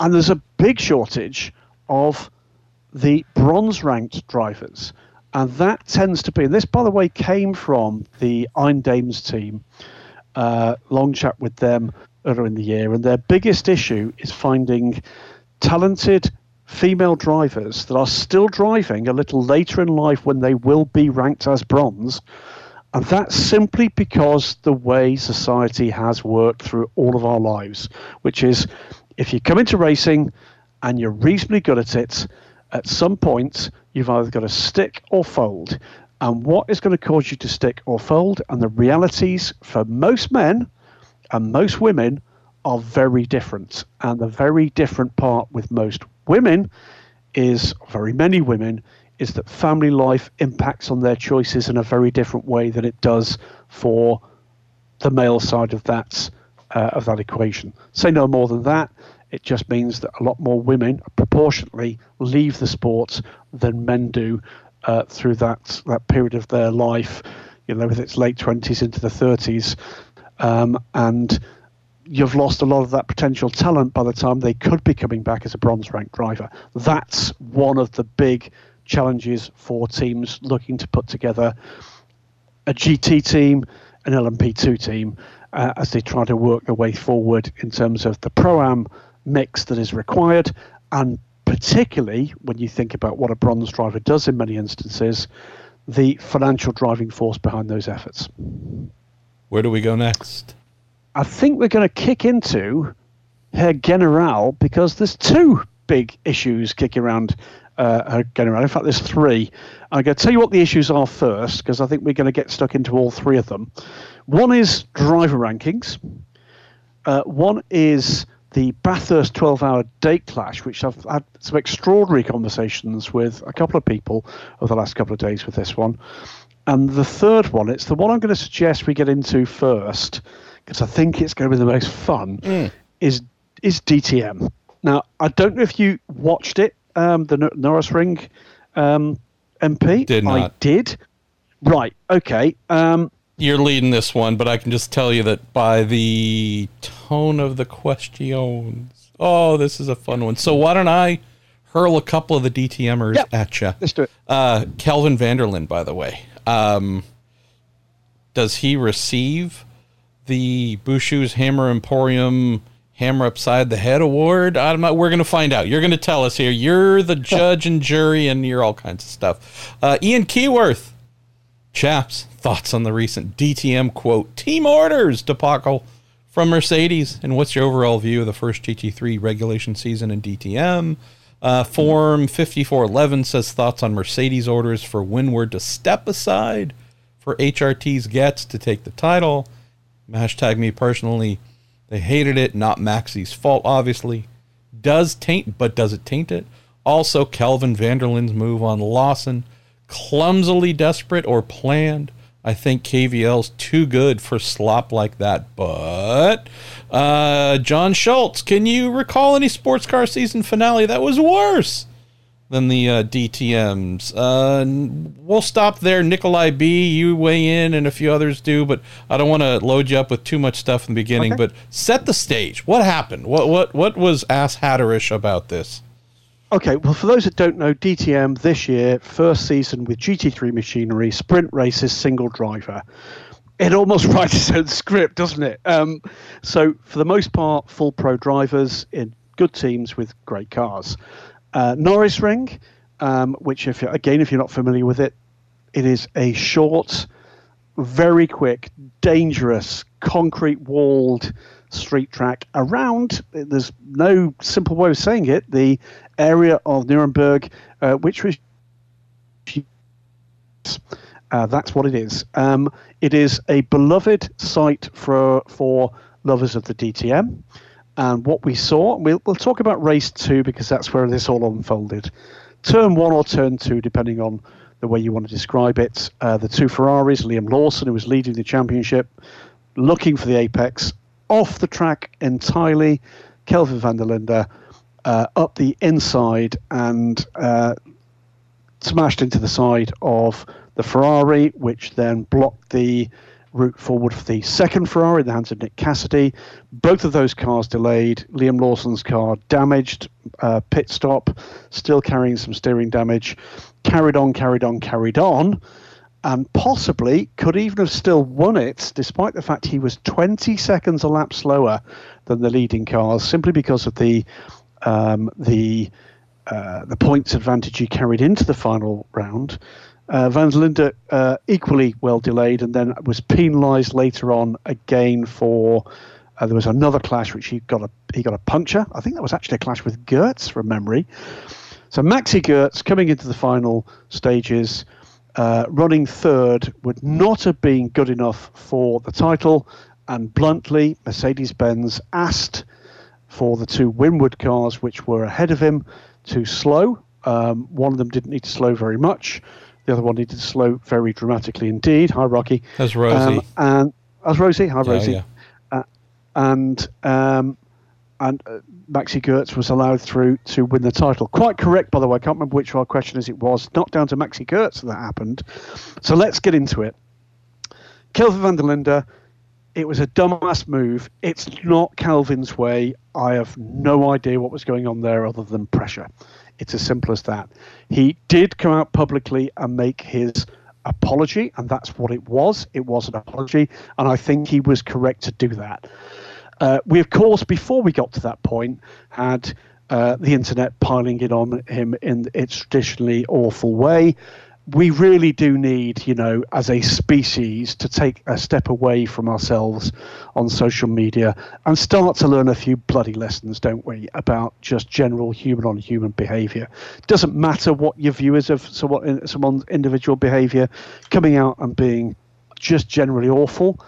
And there's a big shortage of the bronze ranked drivers. And that tends to be, and this, by the way, came from the Iron Dames team. Uh, long chat with them earlier in the year. And their biggest issue is finding talented female drivers that are still driving a little later in life when they will be ranked as bronze. And that's simply because the way society has worked through all of our lives, which is if you come into racing and you're reasonably good at it, at some point you've either got to stick or fold. And what is going to cause you to stick or fold? And the realities for most men and most women are very different. And the very different part with most women is, very many women, is that family life impacts on their choices in a very different way than it does for the male side of that uh, of that equation. Say no more than that. It just means that a lot more women proportionately leave the sport than men do uh, through that that period of their life. You know, with its late twenties into the thirties, um, and you've lost a lot of that potential talent by the time they could be coming back as a bronze ranked driver. That's one of the big challenges for teams looking to put together a GT team, an LMP2 team, uh, as they try to work their way forward in terms of the pro am mix that is required, and particularly when you think about what a bronze driver does in many instances, the financial driving force behind those efforts. Where do we go next? I think we're going to kick into her General because there's two big issues kicking around uh, Herr General. In fact, there's three. I'm going to tell you what the issues are first because I think we're going to get stuck into all three of them. One is driver rankings. Uh, one is the Bathurst 12 hour date clash, which I've had some extraordinary conversations with a couple of people over the last couple of days with this one. And the third one, it's the one I'm going to suggest we get into first, because I think it's going to be the most fun, mm. is is DTM. Now, I don't know if you watched it, um, the Norisring um, MP. Did not. I did. Right. Okay. Um, you're leading this one, but I can just tell you that by the tone of the questions, oh, this is a fun one. So why don't I hurl a couple of the DTMers yep. at you? Let's do it. Uh, Kelvin van der Linde, by the way, um, does he receive the Bushu's Hammer Emporium Hammer Upside the Head Award? I'm not, we're going to find out. You're going to tell us here. You're the judge and jury, and you're all kinds of stuff. Uh, Ian Keyworth Chaps, thoughts on the recent DTM quote team orders debacle from Mercedes, and what's your overall view of the first GT3 regulation season in DTM? Uh, Form 5411 says thoughts on Mercedes orders for Winward to step aside for HRT's Götz to take the title. Hashtag me personally, they hated it, not Maxi's fault, obviously. Does taint, but does it taint it? Also, Kelvin van der Linde's move on Lawson clumsily desperate or planned. I think KVL's too good for slop like that. But uh, John Schultz, can you recall any sports car season finale that was worse than the uh, DTM's? Uh, we'll stop there. Nikolai B, you weigh in, and a few others do, but I don't want to load you up with too much stuff in the beginning. Okay. But set the stage. What happened? What what what was ass hatterish about this? Okay, well, for those that don't know, DTM this year, first season with GT3 machinery, sprint races, single driver. It almost writes its own script, doesn't it? Um, so, for the most part, full pro drivers in good teams with great cars. Uh, Norisring, um, which, if again, if you're not familiar with it, it is a short, very quick, dangerous, concrete walled street track around. There's no simple way of saying it. The area of Nuremberg, uh, which was. Uh, that's what it is. Um, it is a beloved site for for lovers of the DTM. And what we saw, we'll, we'll talk about race two because that's where this all unfolded. Turn one or turn two, depending on the way you want to describe it. Uh, the two Ferraris, Liam Lawson, who was leading the championship, looking for the apex, off the track entirely. Kelvin van der Linde uh, up the inside and uh, smashed into the side of the Ferrari, which then blocked the route forward for the second Ferrari in the hands of Nick Cassidy. Both of those cars delayed. Liam Lawson's car damaged, uh, pit stop, still carrying some steering damage. Carried on, carried on, carried on, and possibly could even have still won it, despite the fact he was 20 seconds a lap slower than the leading cars, simply because of the um, the uh, the points advantage he carried into the final round. Uh, Van Linde uh, equally well delayed and then was penalised later on again for. Uh, there was another clash which he got a he got a puncture. I think that was actually a clash with Götz from memory. So Maxi Götz coming into the final stages, uh, running third, would not have been good enough for the title. And bluntly, Mercedes Benz asked for the two Winward cars, which were ahead of him, to slow. Um, one of them didn't need to slow very much. The other one needed to slow very dramatically indeed. Hi, Rocky. That's Rosie. Um, and that's Rosie. Hi, Rosie. Yeah, yeah. Uh, and um, and uh, Maxi Götz was allowed through to win the title. Quite correct, by the way. I can't remember which of our questions it was. Not down to Maxi Götz that happened. So let's get into it. Kelvin van der Linde, it was a dumbass move. It's not Calvin's way. I have no idea what was going on there other than pressure. It's as simple as that. He did come out publicly and make his apology, and that's what it was. It was an apology, and I think he was correct to do that. Uh, we, of course, before we got to that point, had uh, the internet piling it on him in its traditionally awful way we really do need, you know, as a species, to take a step away from ourselves on social media and start to learn a few bloody lessons, don't we, about just general human on human behaviour. Doesn't matter what your view is of someone, someone's individual behaviour, coming out and being just generally awful.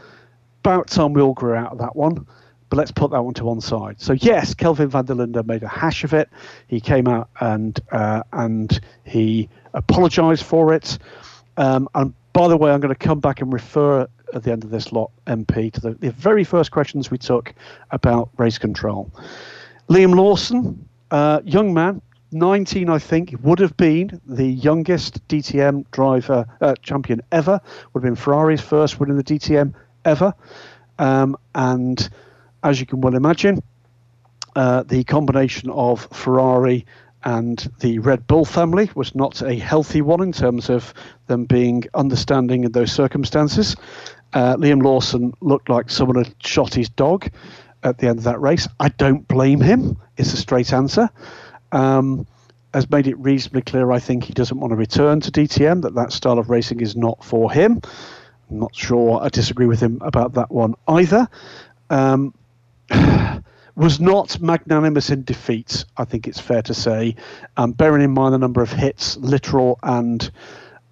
About time we all grew out of that one. But let's put that one to one side. So yes, Kelvin van der Linde made a hash of it. He came out and uh, and he apologised for it. Um, and by the way, I'm going to come back and refer at the end of this lot, MP, to the, the very first questions we took about race control. Liam Lawson, uh, young man, 19, I think, would have been the youngest DTM driver uh, champion ever. Would have been Ferrari's first win in the DTM ever. Um, and as you can well imagine, uh, the combination of Ferrari and the Red Bull family was not a healthy one in terms of them being understanding in those circumstances. Uh, Liam Lawson looked like someone had shot his dog at the end of that race. I don't blame him. It's a straight answer. Um, has made it reasonably clear, I think, he doesn't want to return to DTM, that that style of racing is not for him. I'm not sure I disagree with him about that one either. Um, was not magnanimous in defeat, I think it's fair to say, um, bearing in mind the number of hits, literal and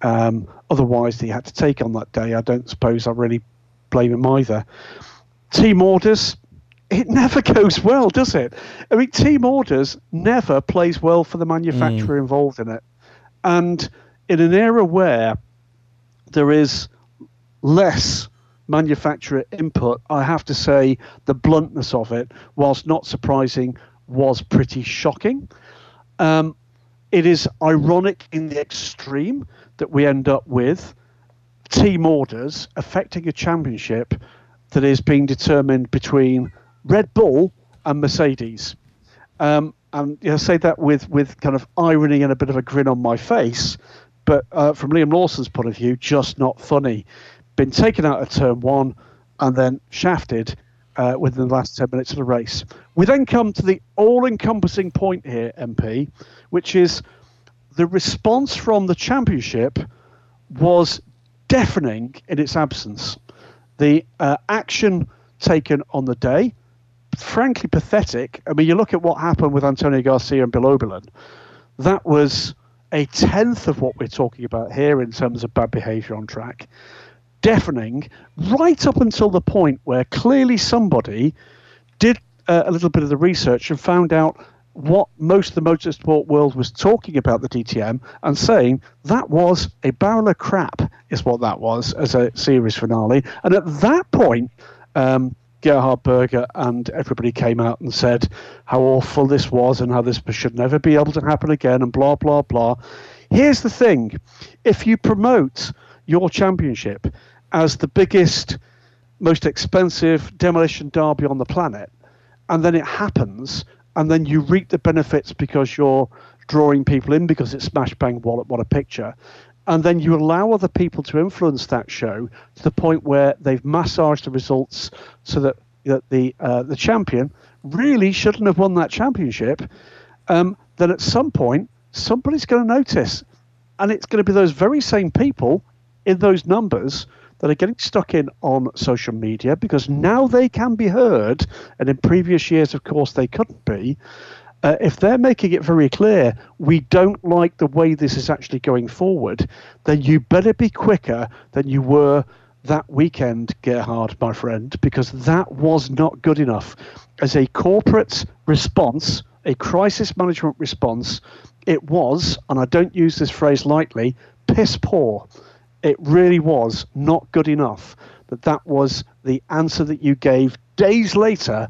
um, otherwise, that he had to take on that day. I don't suppose I really blame him either. Team orders, it never goes well, does it? I mean, team orders never plays well for the manufacturer mm. involved in it. And in an era where there is less manufacturer input, I have to say the bluntness of it, whilst not surprising, was pretty shocking. Um, it is ironic in the extreme that we end up with team orders affecting a championship that is being determined between Red Bull and Mercedes. Um, and I say that with, with kind of irony and a bit of a grin on my face, but uh, from Liam Lawson's point of view, just not funny been taken out of turn one and then shafted uh, within the last 10 minutes of the race. We then come to the all encompassing point here, MP, which is the response from the championship was deafening in its absence. The uh, action taken on the day, frankly pathetic. I mean, you look at what happened with Antonio Garcia and Bill Auberlen, that was a tenth of what we're talking about here in terms of bad behavior on track deafening right up until the point where clearly somebody did uh, a little bit of the research and found out what most of the motorsport world was talking about the DTM and saying that was a barrel of crap, is what that was as a series finale. And at that point, um, Gerhard Berger and everybody came out and said how awful this was and how this should never be able to happen again and blah, blah, blah. Here's the thing if you promote your championship as the biggest, most expensive demolition derby on the planet, and then it happens and then you reap the benefits because you're drawing people in because it's smash bang what, what a picture. And then you allow other people to influence that show to the point where they've massaged the results so that, that the uh, the champion really shouldn't have won that championship. Um, then at some point somebody's going to notice and it's going to be those very same people in those numbers that are getting stuck in on social media because now they can be heard, and in previous years, of course, they couldn't be. Uh, if they're making it very clear we don't like the way this is actually going forward, then you better be quicker than you were that weekend, Gerhard, my friend, because that was not good enough. As a corporate response, a crisis management response, it was, and I don't use this phrase lightly, piss poor it really was not good enough that that was the answer that you gave days later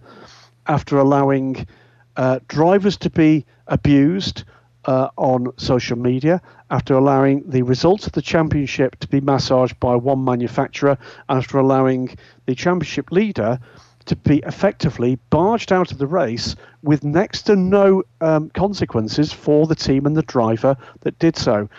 after allowing uh, drivers to be abused uh, on social media, after allowing the results of the championship to be massaged by one manufacturer, after allowing the championship leader to be effectively barged out of the race with next to no um, consequences for the team and the driver that did so.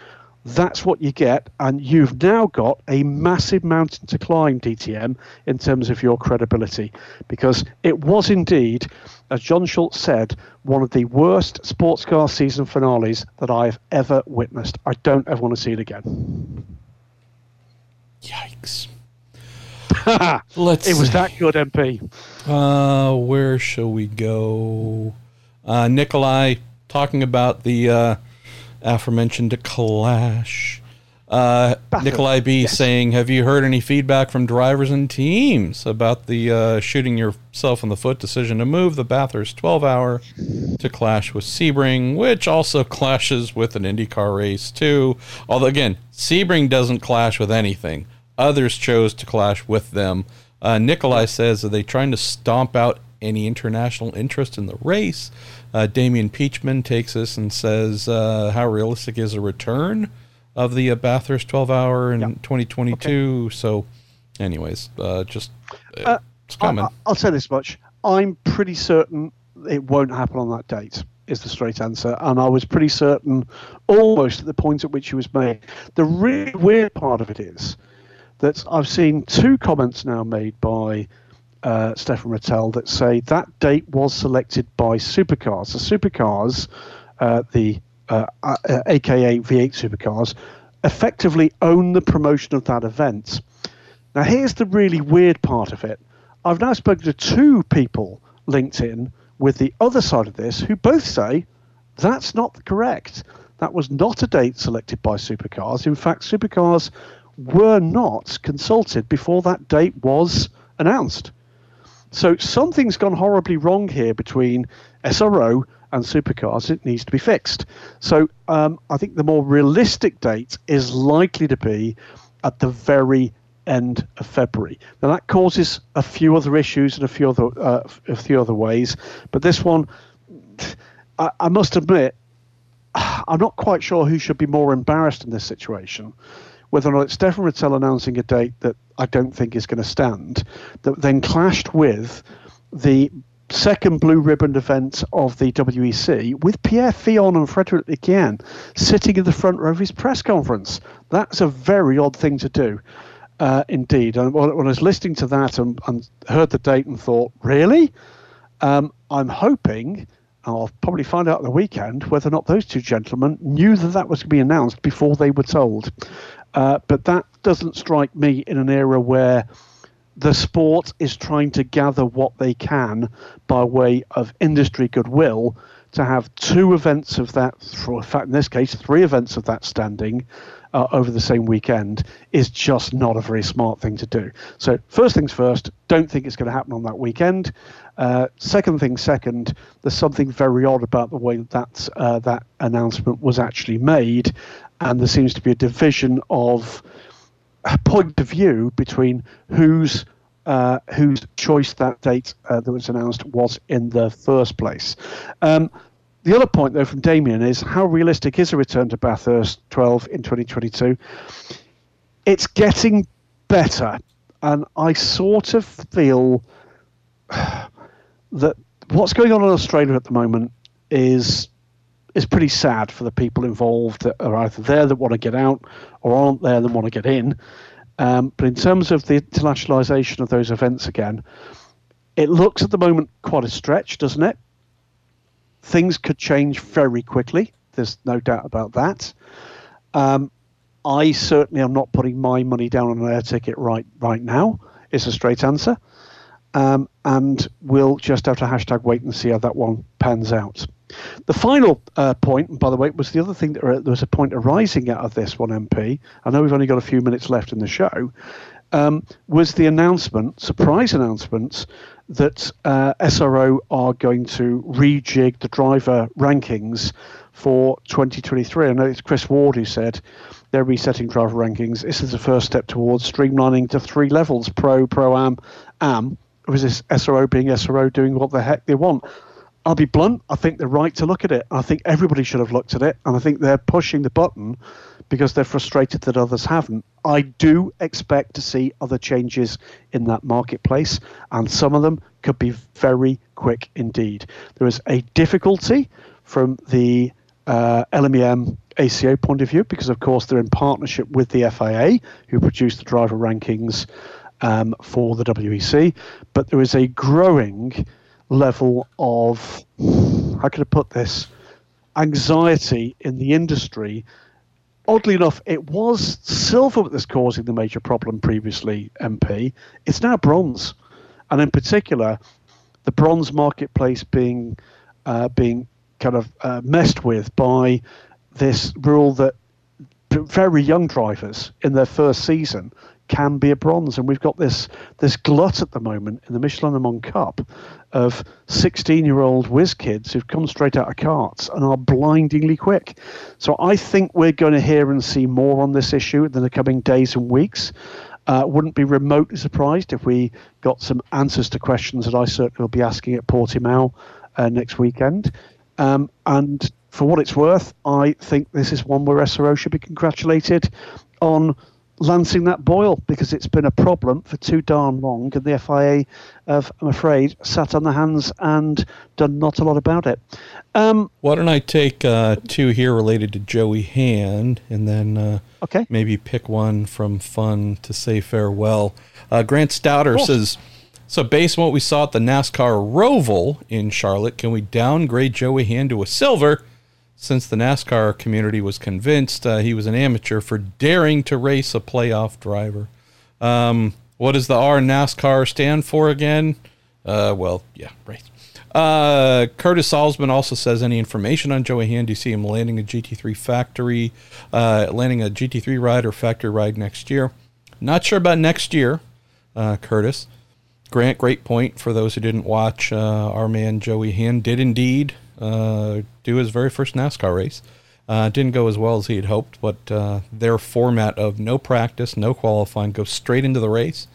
That's what you get, and you've now got a massive mountain to climb, DTM, in terms of your credibility, because it was indeed, as John Schultz said, one of the worst sports car season finales that I've ever witnessed. I don't ever want to see it again. Yikes. Let's it was that good, MP. Uh, where shall we go? Uh, Nikolai talking about the uh, aforementioned to clash. Uh, Nikolai B yes. saying, "Have you heard any feedback from drivers and teams about the uh, shooting yourself in the foot decision to move the Bathurst 12 hour to clash with Sebring, which also clashes with an IndyCar race too? Although again, Sebring doesn't clash with anything. Others chose to clash with them. Uh, Nikolai says, are they trying to stomp out any international interest in the race?" Uh, Damian Peachman takes us and says, uh, "How realistic is a return of the uh, Bathurst 12 hour in yep. 2022?" Okay. So, anyways, uh, just uh, uh, it's coming. I, I'll say this much: I'm pretty certain it won't happen on that date. Is the straight answer, and I was pretty certain, almost at the point at which it was made. The really weird part of it is that I've seen two comments now made by uh, Stéphane Ratel that say that date was selected by supercars. The supercars, uh, the uh, uh AKA V8 supercars, effectively own the promotion of that event. Now, here's the really weird part of it. I've now spoken to two people linked in with the other side of this who both say that's not correct. That was not a date selected by supercars. In fact, supercars were not consulted before that date was announced. So something's gone horribly wrong here between SRO and supercars. It needs to be fixed. So um, I think the more realistic date is likely to be at the very end of February. Now that causes a few other issues in a few other uh, a few other ways, but this one, I, I must admit, I'm not quite sure who should be more embarrassed in this situation whether or not it's Stéphane Ratel announcing a date that I don't think is going to stand, that then clashed with the second blue ribbon event of the WEC with Pierre Fillon and Frederic Lequien sitting in the front row of his press conference. That's a very odd thing to do, uh, indeed. And when I was listening to that and, and heard the date and thought, really? Um, I'm hoping. I'll probably find out the weekend whether or not those two gentlemen knew that that was to be announced before they were told. Uh, but that doesn't strike me in an era where the sport is trying to gather what they can by way of industry goodwill to have two events of that, in fact, in this case, three events of that standing, uh, over the same weekend is just not a very smart thing to do. So, first things first, don't think it's going to happen on that weekend. Uh, second thing second, there's something very odd about the way that uh, that announcement was actually made, and there seems to be a division of point of view between whose uh, whose choice that date uh, that was announced was in the first place. Um, the other point, though, from Damien is how realistic is a return to Bathurst 12 in 2022? It's getting better, and I sort of feel that what's going on in Australia at the moment is is pretty sad for the people involved that are either there that want to get out or aren't there that want to get in. Um, but in terms of the internationalisation of those events again, it looks at the moment quite a stretch, doesn't it? Things could change very quickly. There's no doubt about that. Um, I certainly am not putting my money down on an air ticket right right now. It's a straight answer, um, and we'll just have to hashtag wait and see how that one pans out. The final uh, point, by the way, was the other thing that uh, there was a point arising out of this one MP. I know we've only got a few minutes left in the show. Um, was the announcement, surprise announcements, that uh, SRO are going to rejig the driver rankings for 2023. I know it's Chris Ward who said they're resetting driver rankings. This is the first step towards streamlining to three levels: pro, pro am, am. Was this SRO being SRO doing what the heck they want? I'll be blunt. I think they're right to look at it. I think everybody should have looked at it, and I think they're pushing the button because they're frustrated that others haven't. I do expect to see other changes in that marketplace, and some of them could be very quick indeed. There is a difficulty from the uh, LMEM ACO point of view because, of course, they're in partnership with the FIA, who produce the driver rankings um, for the WEC. But there is a growing level of how can I put this anxiety in the industry. Oddly enough, it was silver that was causing the major problem previously. MP, it's now bronze, and in particular, the bronze marketplace being uh, being kind of uh, messed with by this rule that very young drivers in their first season can be a bronze. And we've got this this glut at the moment in the Michelin Mans Cup of 16 year old whiz kids who've come straight out of karts and are blindingly quick. So I think we're going to hear and see more on this issue in the coming days and weeks. Uh, wouldn't be remotely surprised if we got some answers to questions that I certainly will be asking at Portimao uh, next weekend. Um, and for what it's worth, I think this is one where SRO should be congratulated on lancing that boil because it's been a problem for too darn long, and the FIA have, I'm afraid, sat on their hands and done not a lot about it. Um, Why don't I take uh, two here related to Joey Hand, and then uh, okay. maybe pick one from fun to say farewell. Uh, Grant Stouter says. So, based on what we saw at the NASCAR Roval in Charlotte, can we downgrade Joey Hand to a silver since the NASCAR community was convinced uh, he was an amateur for daring to race a playoff driver. Um, what does the R NASCAR stand for again? Uh, well, yeah, right. Uh, Curtis Salzman also says any information on Joey Hand? Do you see him landing a GT3 factory, uh, landing a GT3 ride or factory ride next year? Not sure about next year, uh, Curtis. Grant, great point for those who didn't watch. Uh, our man Joey Hand did indeed uh, do his very first NASCAR race. Uh, didn't go as well as he had hoped, but uh, their format of no practice, no qualifying, go straight into the race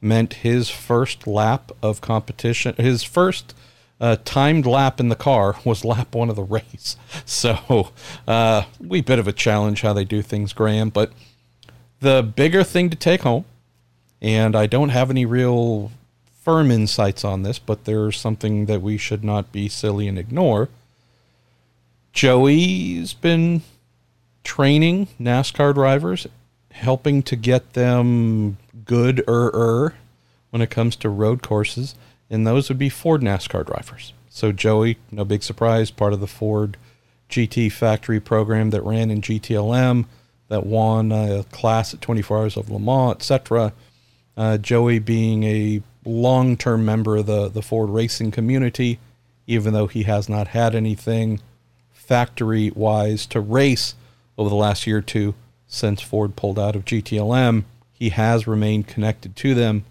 meant his first lap of competition, his first uh, timed lap in the car was lap one of the race. So, uh, we bit of a challenge how they do things, Graham. But the bigger thing to take home, and I don't have any real firm insights on this, but there's something that we should not be silly and ignore. Joey's been training NASCAR drivers, helping to get them good er when it comes to road courses, and those would be Ford NASCAR drivers. So Joey, no big surprise, part of the Ford GT factory program that ran in GTLM, that won a class at 24 Hours of Le Mans, etc. Uh, Joey being a long term member of the, the Ford racing community, even though he has not had anything factory wise to race over the last year or two. since Ford pulled out of GTLM, he has remained connected to them,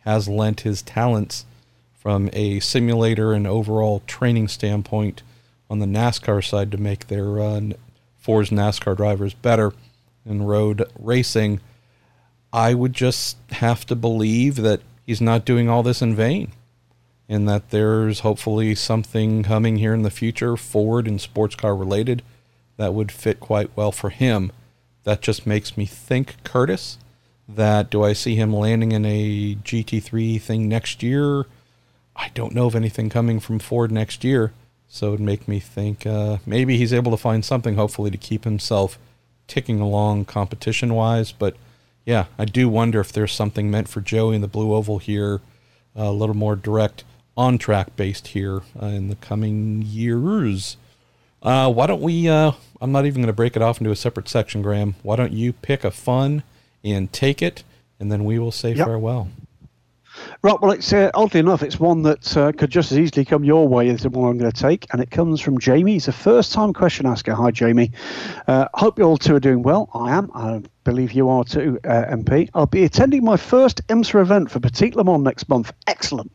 has lent his talents from a simulator and overall training standpoint on the NASCAR side to make their uh, Ford's NASCAR drivers better in road racing. I would just have to believe that he's not doing all this in vain and that there's hopefully something coming here in the future, Ford and sports car related, that would fit quite well for him. That just makes me think, Curtis, that do I see him landing in a GT3 thing next year? I don't know of anything coming from Ford next year. So it would make me think uh, maybe he's able to find something, hopefully, to keep himself ticking along competition wise. But yeah, I do wonder if there's something meant for Joey in the Blue Oval here, uh, a little more direct on track based here uh, in the coming years. Uh, why don't we? Uh, I'm not even going to break it off into a separate section, Graham. Why don't you pick a fun and take it, and then we will say yep. farewell. Right. Well, it's uh, oddly enough, it's one that uh, could just as easily come your way as the one I'm going to take, and it comes from Jamie. He's a first-time question asker. Hi, Jamie. Uh, hope you all two are doing well. I am. I believe you are too, uh, MP. I'll be attending my first IMSA event for Petit Le Mans next month. Excellent.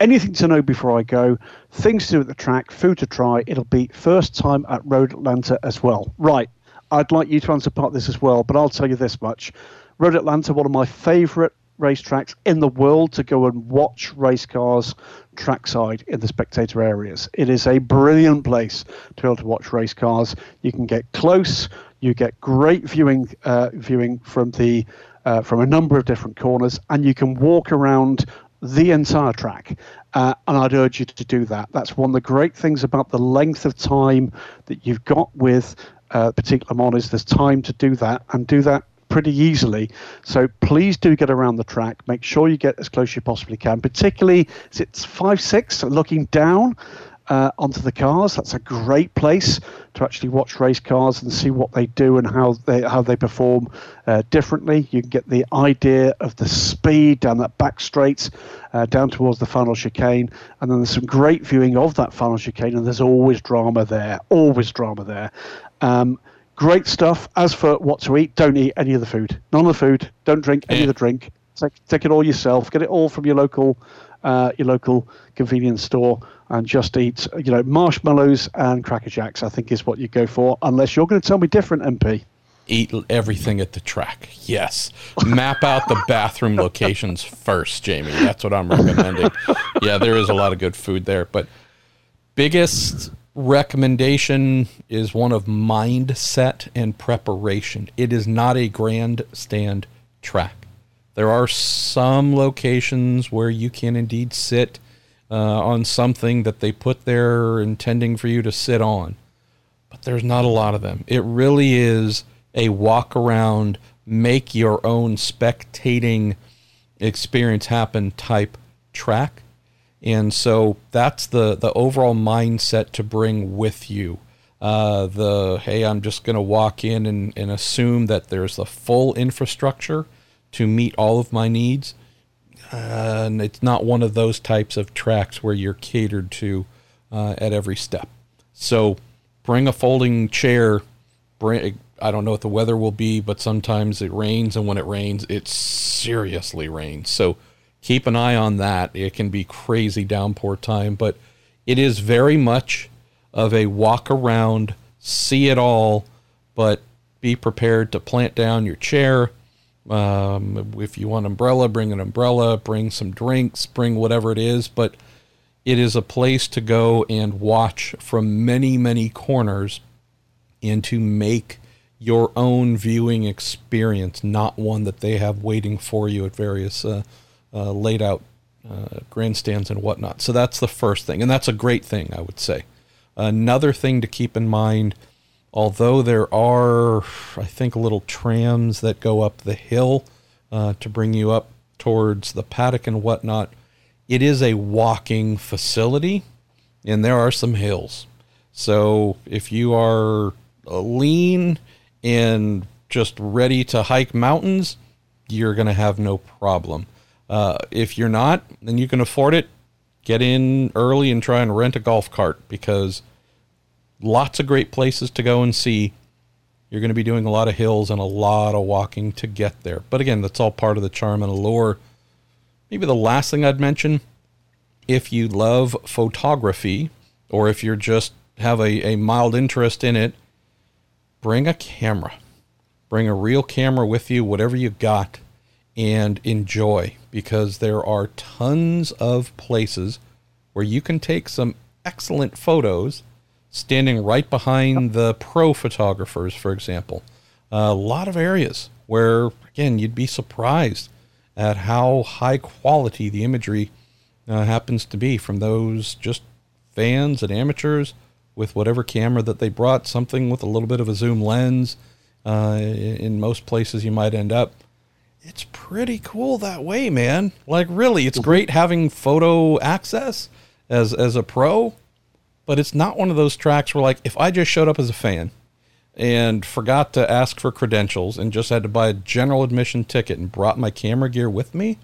Anything to know before I go? Things to do at the track, food to try. It'll be first time at Road Atlanta as well. Right. I'd like you to answer part of this as well, but I'll tell you this much. Road Atlanta, one of my favourite racetracks in the world to go and watch race cars trackside in the spectator areas. It is a brilliant place to be able to watch race cars. You can get close. You get great viewing uh, viewing from the uh, from a number of different corners, and you can walk around the entire track. Uh, and I'd urge you to do that. That's one of the great things about the length of time that you've got with uh, Le Mans is there's time to do that and do that pretty easily. So please do get around the track. Make sure you get as close as you possibly can, particularly as it's five six looking down. Uh, onto the cars. That's a great place to actually watch race cars and see what they do and how they how they perform uh, differently. You can get the idea of the speed down that back straight, uh, down towards the final chicane, and then there's some great viewing of that final chicane. And there's always drama there, always drama there. Um, Great stuff. As for what to eat, don't eat any of the food. None of the food. Don't drink any yeah. of the drink. Take, take it all yourself. Get it all from your local uh, your local convenience store and just eat, you know, marshmallows and Cracker Jacks. I think is what you go for, unless you're going to tell me different, MP. Eat everything at the track. Yes. Map out the bathroom locations first, Jamie. That's what I'm recommending. Yeah, there is a lot of good food there, but biggest recommendation is one of mindset and preparation. It is not a grandstand track. There are some locations where you can indeed sit uh, on something that they put there intending for you to sit on, but there's not a lot of them. It really is a walk around, make your own spectating experience happen type track and so that's the the overall mindset to bring with you. Uh, the hey, I'm just going to walk in and, and assume that there's the full infrastructure to meet all of my needs. Uh, and it's not one of those types of tracks where you're catered to uh, at every step. So bring a folding chair. Bring I don't know what the weather will be, but sometimes it rains, and when it rains, it seriously rains. So keep an eye on that. It can be crazy downpour time, but it is very much of a walk around, see it all, but be prepared to plant down your chair. Um, if you want an umbrella, bring an umbrella, bring some drinks, bring whatever it is, but it is a place to go and watch from many, many corners and to make your own viewing experience, not one that they have waiting for you at various uh, uh, laid out uh, grandstands and whatnot. So that's the first thing, and that's a great thing, I would say. Another thing to keep in mind, although there are, I think, little trams that go up the hill uh, to bring you up towards the paddock and whatnot, it is a walking facility, and there are some hills. So if you are lean and just ready to hike mountains, you're going to have no problem. Uh, if you're not, then you can afford it. Get in early and try and rent a golf cart because lots of great places to go and see. you're going to be doing a lot of hills and a lot of walking to get there. But again, that's all part of the charm and allure. Maybe the last thing I'd mention if you love photography or if you're just have a, a mild interest in it, bring a camera. Bring a real camera with you, whatever you got, and enjoy because there are tons of places where you can take some excellent photos standing right behind the pro photographers, for example. a lot of areas where, again, you'd be surprised at how high quality the imagery uh, happens to be from those just fans and amateurs with whatever camera that they brought, something with a little bit of a zoom lens. Uh, in most places, you might end up. It's pretty cool that way, man. Like, really, it's great having photo access as as a pro, but it's not one of those tracks where, like, if I just showed up as a fan and forgot to ask for credentials and just had to buy a general admission ticket and brought my camera gear with me,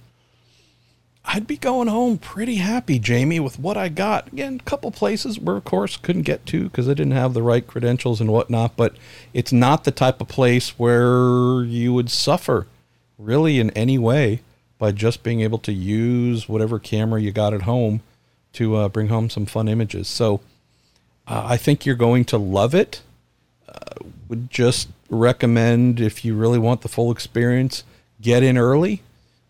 I'd be going home pretty happy, Jamie, with what I got. Again, a couple places where, of course, couldn't get to because I didn't have the right credentials and whatnot. But it's not the type of place where you would suffer, really, in any way by just being able to use whatever camera you got at home to uh, bring home some fun images. So uh, I think you're going to love it. Uh, would just recommend if you really want the full experience, get in early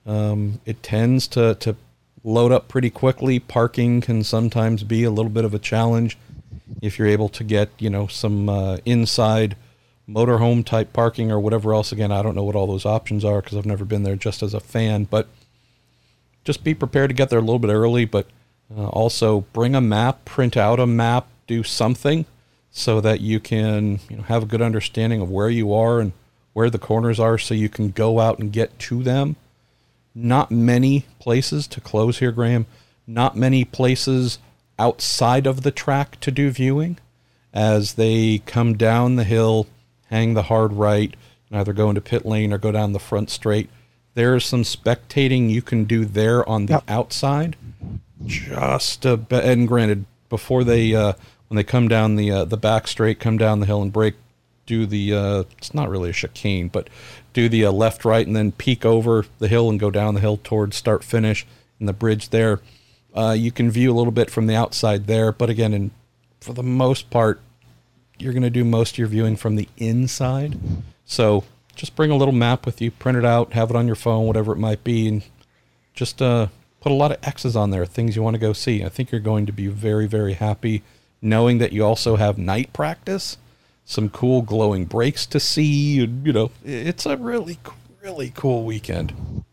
um, it tends to, to load up pretty quickly. Parking can sometimes be a little bit of a challenge if you're able to get, you know, some uh, inside motorhome type parking or whatever else. Again, I don't know what all those options are because I've never been there just as a fan, but just be prepared to get there a little bit early, but uh, also bring a map, print out a map, do something so that you can you know, have a good understanding of where you are and where the corners are so you can go out and get to them not many places to close here, Graham. Not many places outside of the track to do viewing as they come down the hill, hang the hard right, and either go into pit lane or go down the front straight. There's some spectating you can do there on the yep. outside. Just a bit, and granted, before they uh, when they come down the uh, the back straight, come down the hill and brake, do the uh, it's not really a chicane, but do the uh, left right and then peek over the hill and go down the hill towards start finish and the bridge there. Uh, you can view a little bit from the outside there, but again, in, for the most part, you're going to do most of your viewing from the inside. So just bring a little map with you, print it out, have it on your phone, whatever it might be, and just uh, put a lot of X's on there, things you want to go see. I think you're going to be very, very happy knowing that you also have night practice some cool glowing brakes to see. You know, it's a really, really cool weekend.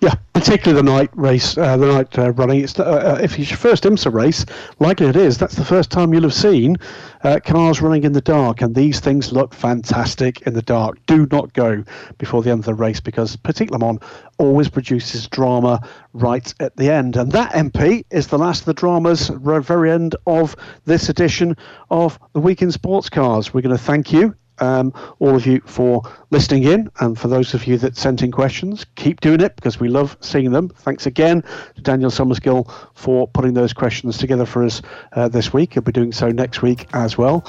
Yeah, particularly the night race, uh, the night uh, running. It's uh, uh, if it's your first IMSA race, likely it is. That's the first time you'll have seen uh, cars running in the dark, and these things look fantastic in the dark. Do not go before the end of the race because Le Mans always produces drama right at the end, and that MP is the last of the dramas. Very end of this edition of the Week In Sports Cars. We're going to thank you um, all of you for listening in, and for those of you that sent in questions, keep doing it because we love seeing them. Thanks again to Daniel Summerskill for putting those questions together for us uh, this week. He'll be doing so next week as well.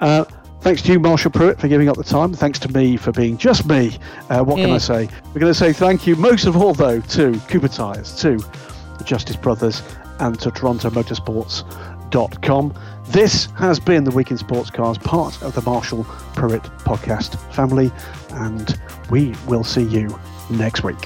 Uh, thanks to you, Marshall Pruett, for giving up the time. Thanks to me for being just me. Uh, what can I say? We're going to say thank you most of all, though, to Cooper Tires, to the Justice Brothers, and to Toronto Motorsports.com. This has been the Week in Sports Cars, part of the Marshall Pruett podcast family, and we will see you next week.